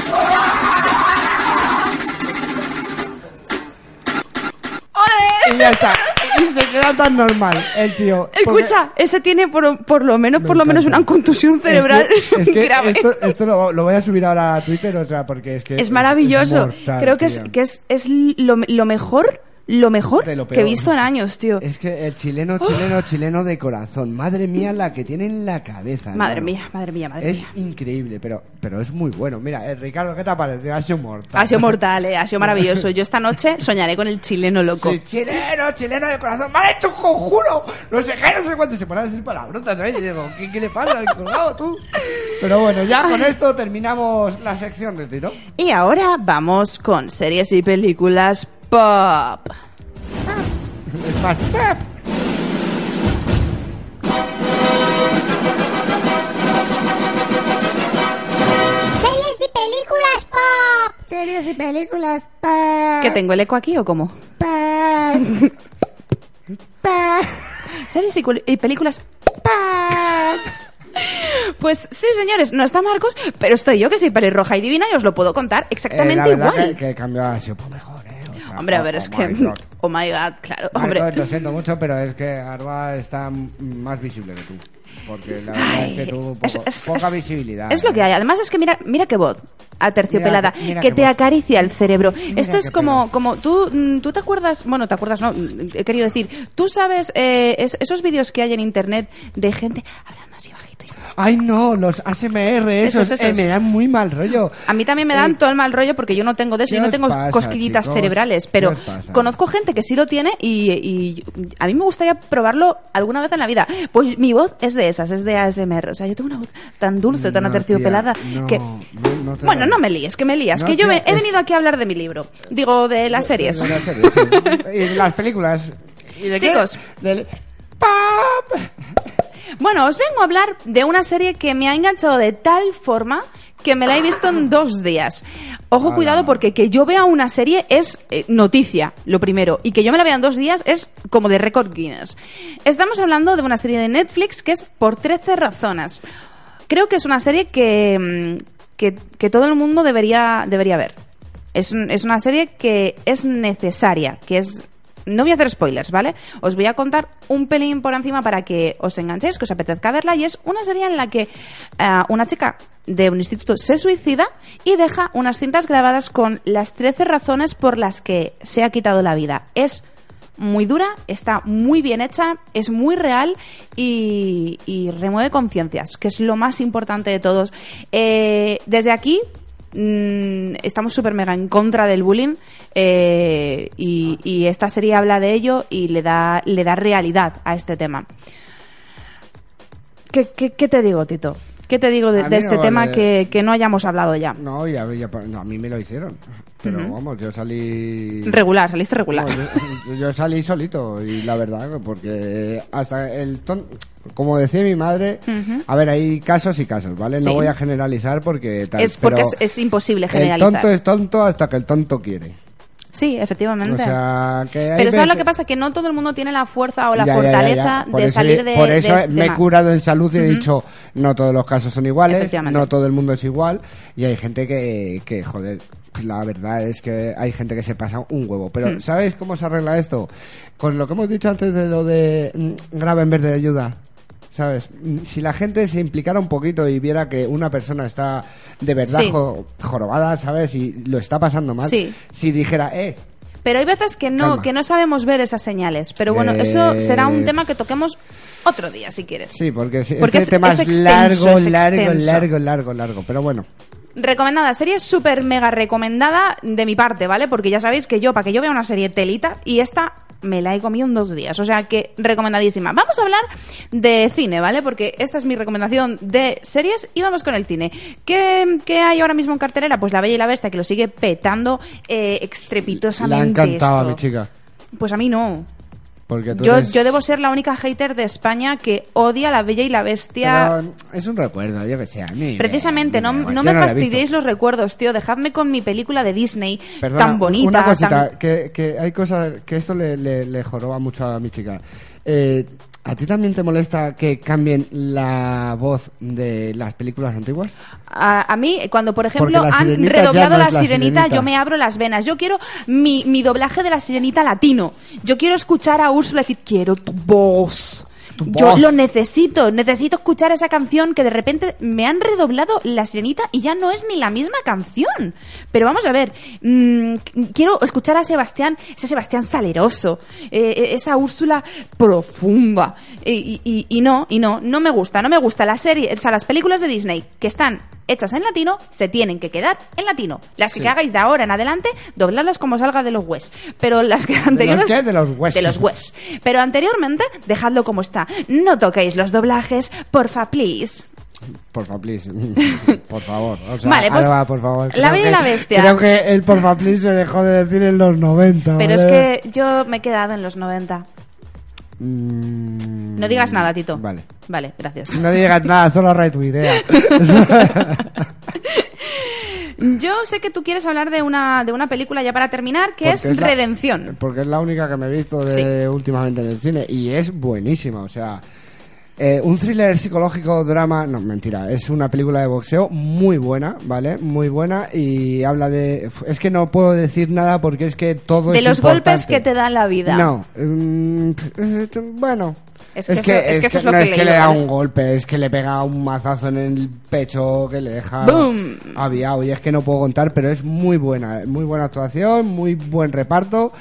Y ya está. Y se queda tan normal el tío. Porque- Escucha, ese tiene por, por lo menos, Me por lo menos encanta. una contusión cerebral Es que, es (laughs) que grave. esto, esto lo, lo voy a subir ahora a Twitter, o sea, porque es que... es maravilloso. mortal, Creo que es, tío. que es, es lo, lo mejor, lo mejor lo que he visto en años, tío. Es que el chileno, chileno, chileno de corazón. Madre mía la que tiene en la cabeza. Madre hermano. mía, madre mía, madre Es mía. increíble, pero, pero es muy bueno. Mira, eh, Ricardo, ¿qué te ha parecido? Ha sido mortal. Ha sido mortal, eh, ha sido maravilloso. (laughs) Yo esta noche soñaré con el chileno loco. Sí, chileno, chileno de corazón. ¡Me ha hecho un conjuro! No sé qué, no sé cuánto. Se pone a decir palabrotas, ¿sabes? Y digo, ¿qué, qué le pasa al colgado, tú? Pero bueno, ya con esto terminamos la sección de tiro. Y ahora vamos con series y películas pop. Series y películas pop. Series y películas. Pa, ¿Que tengo el eco aquí o cómo? pa, (laughs) Series y, cul- y películas pa. Pues sí, señores, no está Marcos, pero estoy yo que soy pelirroja y divina y os lo puedo contar Eh, exactamente la verdad igual. Que, que el cambio ha sido por mejor, ¿eh? Hombre, a oh, ver, oh es my que... God. Oh my god, claro, Marcos, hombre. lo siento mucho, pero es que Arba está más visible que tú. Porque la verdad es que tú poco- Es- es- poca es- visibilidad. Es lo que hay. Además es que mira, mira qué voz aterciopelada, Mira- mira que te voz. acaricia el cerebro. Esto es como, como tú, mm, tú te acuerdas, bueno, te acuerdas, no, he querido decir, tú sabes eh, es- esos vídeos que hay en internet de gente hablando así bajito. Ay, no, los ASMR, esos, Esos, eh, me dan muy mal rollo. A mí también me dan todo el mal rollo porque yo no tengo de eso, ¿qué yo no tengo pasa, cosquillitas chicos? cerebrales, ¿Qué pero conozco gente que sí lo tiene y, y a mí me gustaría probarlo alguna vez en la vida. Pues mi voz es de esas, es de ASMR. O sea, yo tengo una voz tan dulce, tan No, aterciopelada tía, no, que... no- Bueno, no me líes, que me lías, que yo tía, me- he es- venido aquí a hablar de mi libro. Digo, de las series. De las series, sí. (laughs) y de las películas. ¿Y de qué? Chicos. Del- Bueno, os vengo a hablar de una serie que me ha enganchado de tal forma que me la he visto en dos días. Ojo, cuidado, porque que yo vea una serie es eh, noticia, lo primero, y que yo me la vea en dos días es como de récord Guinness. Estamos hablando de una serie de Netflix que es Por 13 razones. Creo que es una serie que, mm, que, que todo el mundo debería, debería ver. Es, un- es una serie que es necesaria, que es... No voy a hacer spoilers, ¿vale? Os voy a contar un pelín por encima para que os enganchéis, que os apetezca verla. Y es una serie en la que eh, una chica de un instituto se suicida y deja unas cintas grabadas con las 13 razones por las que se ha quitado la vida. Es muy dura, está muy bien hecha, es muy real y, remueve conciencias, que es lo más importante de todos. Eh, desde aquí mm, estamos súper mega en contra del bullying eh, y, esta serie habla de ello y le da, le da realidad a este tema. ¿Qué, qué, qué te digo, Tito? ¿Qué te digo de, no este vale. tema que, que no hayamos hablado ya? No, ya, ya- no, a mí me lo hicieron. Pero vamos, yo salí. Regular, saliste regular. No, yo, yo salí solito y la verdad, porque hasta el ton... Como decía mi madre, a ver, hay casos y casos, ¿vale? No Sí. voy a generalizar porque tal. Es porque pero es, es imposible El generalizar. tonto es tonto hasta que el tonto quiere. Sí, efectivamente. O sea, que hay Pero ¿sabes lo que pasa? Que no todo el mundo tiene la fuerza o la Ya, ya, ya, fortaleza ya. Por de eso- salir de Por eso este me he curado en salud y he dicho, no todos los casos son iguales, no todo el mundo es igual, y hay gente que, que joder, la verdad es que hay gente que se pasa un huevo. Pero, Mm. ¿sabes cómo se arregla esto? Con lo que hemos dicho antes de lo de mm, grave en vez de ayuda. ¿Sabes? Si la gente se implicara un poquito y viera que una persona está de verdad Sí. jo- jorobada, ¿sabes? Y lo está pasando mal. Sí. Si dijera, eh, Pero hay veces que no, Calma. que no sabemos ver esas señales. Pero bueno, Eh, eso será un tema que toquemos otro día, si quieres. Sí, porque, Porque este es- tema es extenso, largo, es largo, largo, largo, largo. Pero bueno, Recomendada, serie súper mega recomendada de mi parte, ¿vale? Porque ya sabéis que yo, para que yo vea una serie telita, y esta me la he comido en dos días, o sea que recomendadísima. Vamos a hablar de cine, ¿vale? Porque esta es mi recomendación de series y vamos con el cine. ¿Qué, qué hay ahora mismo en cartelera? Pues La Bella y la Bestia, que lo sigue petando eh, estrepitosamente. ha encantado a esto. mi chica. Pues a mí no. Porque tú Yo, eres- yo debo ser la única hater de España que odia La Bella y la Bestia. Pero es un recuerdo, yo que sé, a mí. Precisamente, no, me no me no he fastidiéis los recuerdos, tío. Dejadme con mi película de Disney Perdona, tan bonita. Una cosita, tan- que, que hay cosas que esto le, le, le joroba mucho a mi chica. Eh, ¿A ti también te molesta que cambien la voz de las películas antiguas? A, a mí, cuando por ejemplo han redoblado no la sirenita, Sirenita. yo me abro las venas. Yo quiero mi, mi doblaje de la sirenita latino. Yo quiero escuchar a Úrsula decir, quiero tu voz. Yo lo necesito, necesito escuchar esa canción que de repente me han redoblado la sirenita y ya no es ni la misma canción. Pero vamos a ver, mm, quiero escuchar a Sebastián, ese Sebastián saleroso, eh, esa Úrsula profunda. Y, y- y no, y no, no me gusta, no me gusta la serie, o sea, las películas de Disney que están hechas en latino se tienen que quedar en latino. Las que Sí. hagáis de ahora en adelante, dobladlas como salga de los wes. Pero las que anteriores... qué? De los hues. De los hues. Pero anteriormente, dejadlo como está. No toquéis los doblajes, porfa, please. Porfa, please. (laughs) por favor. O sea, Vale, pues, va, por favor. La Bella y la Bestia. Creo que el porfa, please se dejó de decir en los 90. Pero es ¿vale? que yo me he quedado en los 90. Mm, No digas nada, Tito. Vale. Vale, gracias. No digas nada, solo retuitea. (laughs) Yo sé que tú quieres hablar de una, de una película ya para terminar, que es, la- Redención. Porque es la única que me he visto de, últimamente en el cine y es buenísima, o sea, Eh, un thriller psicológico drama, no, mentira, es una película de boxeo muy buena, ¿vale? Muy buena y habla de... Es que no puedo decir nada porque es que todo De es los golpes que te dan la vida. No, mm, eh, bueno... Es que eso- es que eso es lo no que es que le da un golpe, es que le pega un mazazo en el pecho que le deja ¡Boom! aviado. Y es que no puedo contar, pero es muy buena, muy buena actuación, muy buen reparto,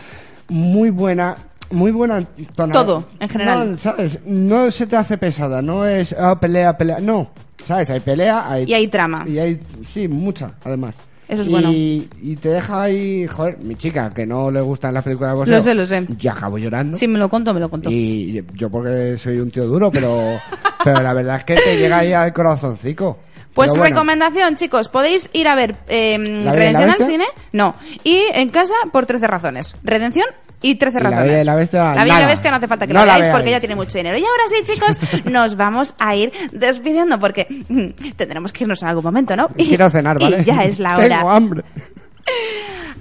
muy buena, muy buena tonalidad. Todo, en general. No, ¿sabes? No se te hace pesada, no es ah, pelea, pelea, no. ¿Sabes? Hay pelea, hay Y hay trama. y hay, sí, mucha, además. Eso es y, bueno. Y te deja ahí, joder, mi chica, que no le gustan las películas de boxeo. Lo sé, lo sé. Ya acabo llorando. Si me lo conto, me lo conto. Y yo porque soy un tío duro, pero, (laughs) pero la verdad es que te llega ahí al corazoncico. Pues bueno, recomendación, chicos, podéis ir a ver eh, ¿La Bella y la Redención al cine. No. Y en casa por 13 razones. Redención y 13 Y La razones. Bella y la Bestia, La Bella y la Bestia no hace falta que No la la veáis veáis. porque ya tiene mucho dinero. Y ahora sí, chicos, (laughs) nos vamos a ir despidiendo porque (laughs) tendremos que irnos en algún momento, ¿no? Y, Quiero cenar, ¿vale? y ya es la (laughs) hora. Tengo hambre.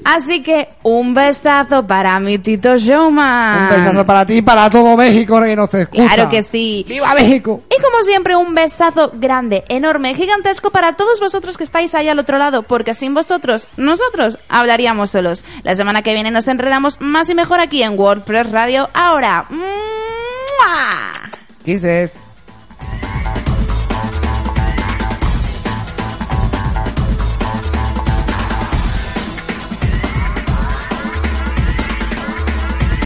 Así que un besazo para mi Tito Showman. Un besazo para ti y para todo México que nos escucha. Claro que sí. ¡Viva México! Y como siempre, un besazo grande, enorme, gigantesco para todos vosotros que estáis ahí al otro lado, porque sin vosotros, nosotros hablaríamos solos. La semana que viene nos enredamos más y mejor aquí en WordPress Radio. Ahora, ¡mua! Kisses.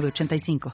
906985.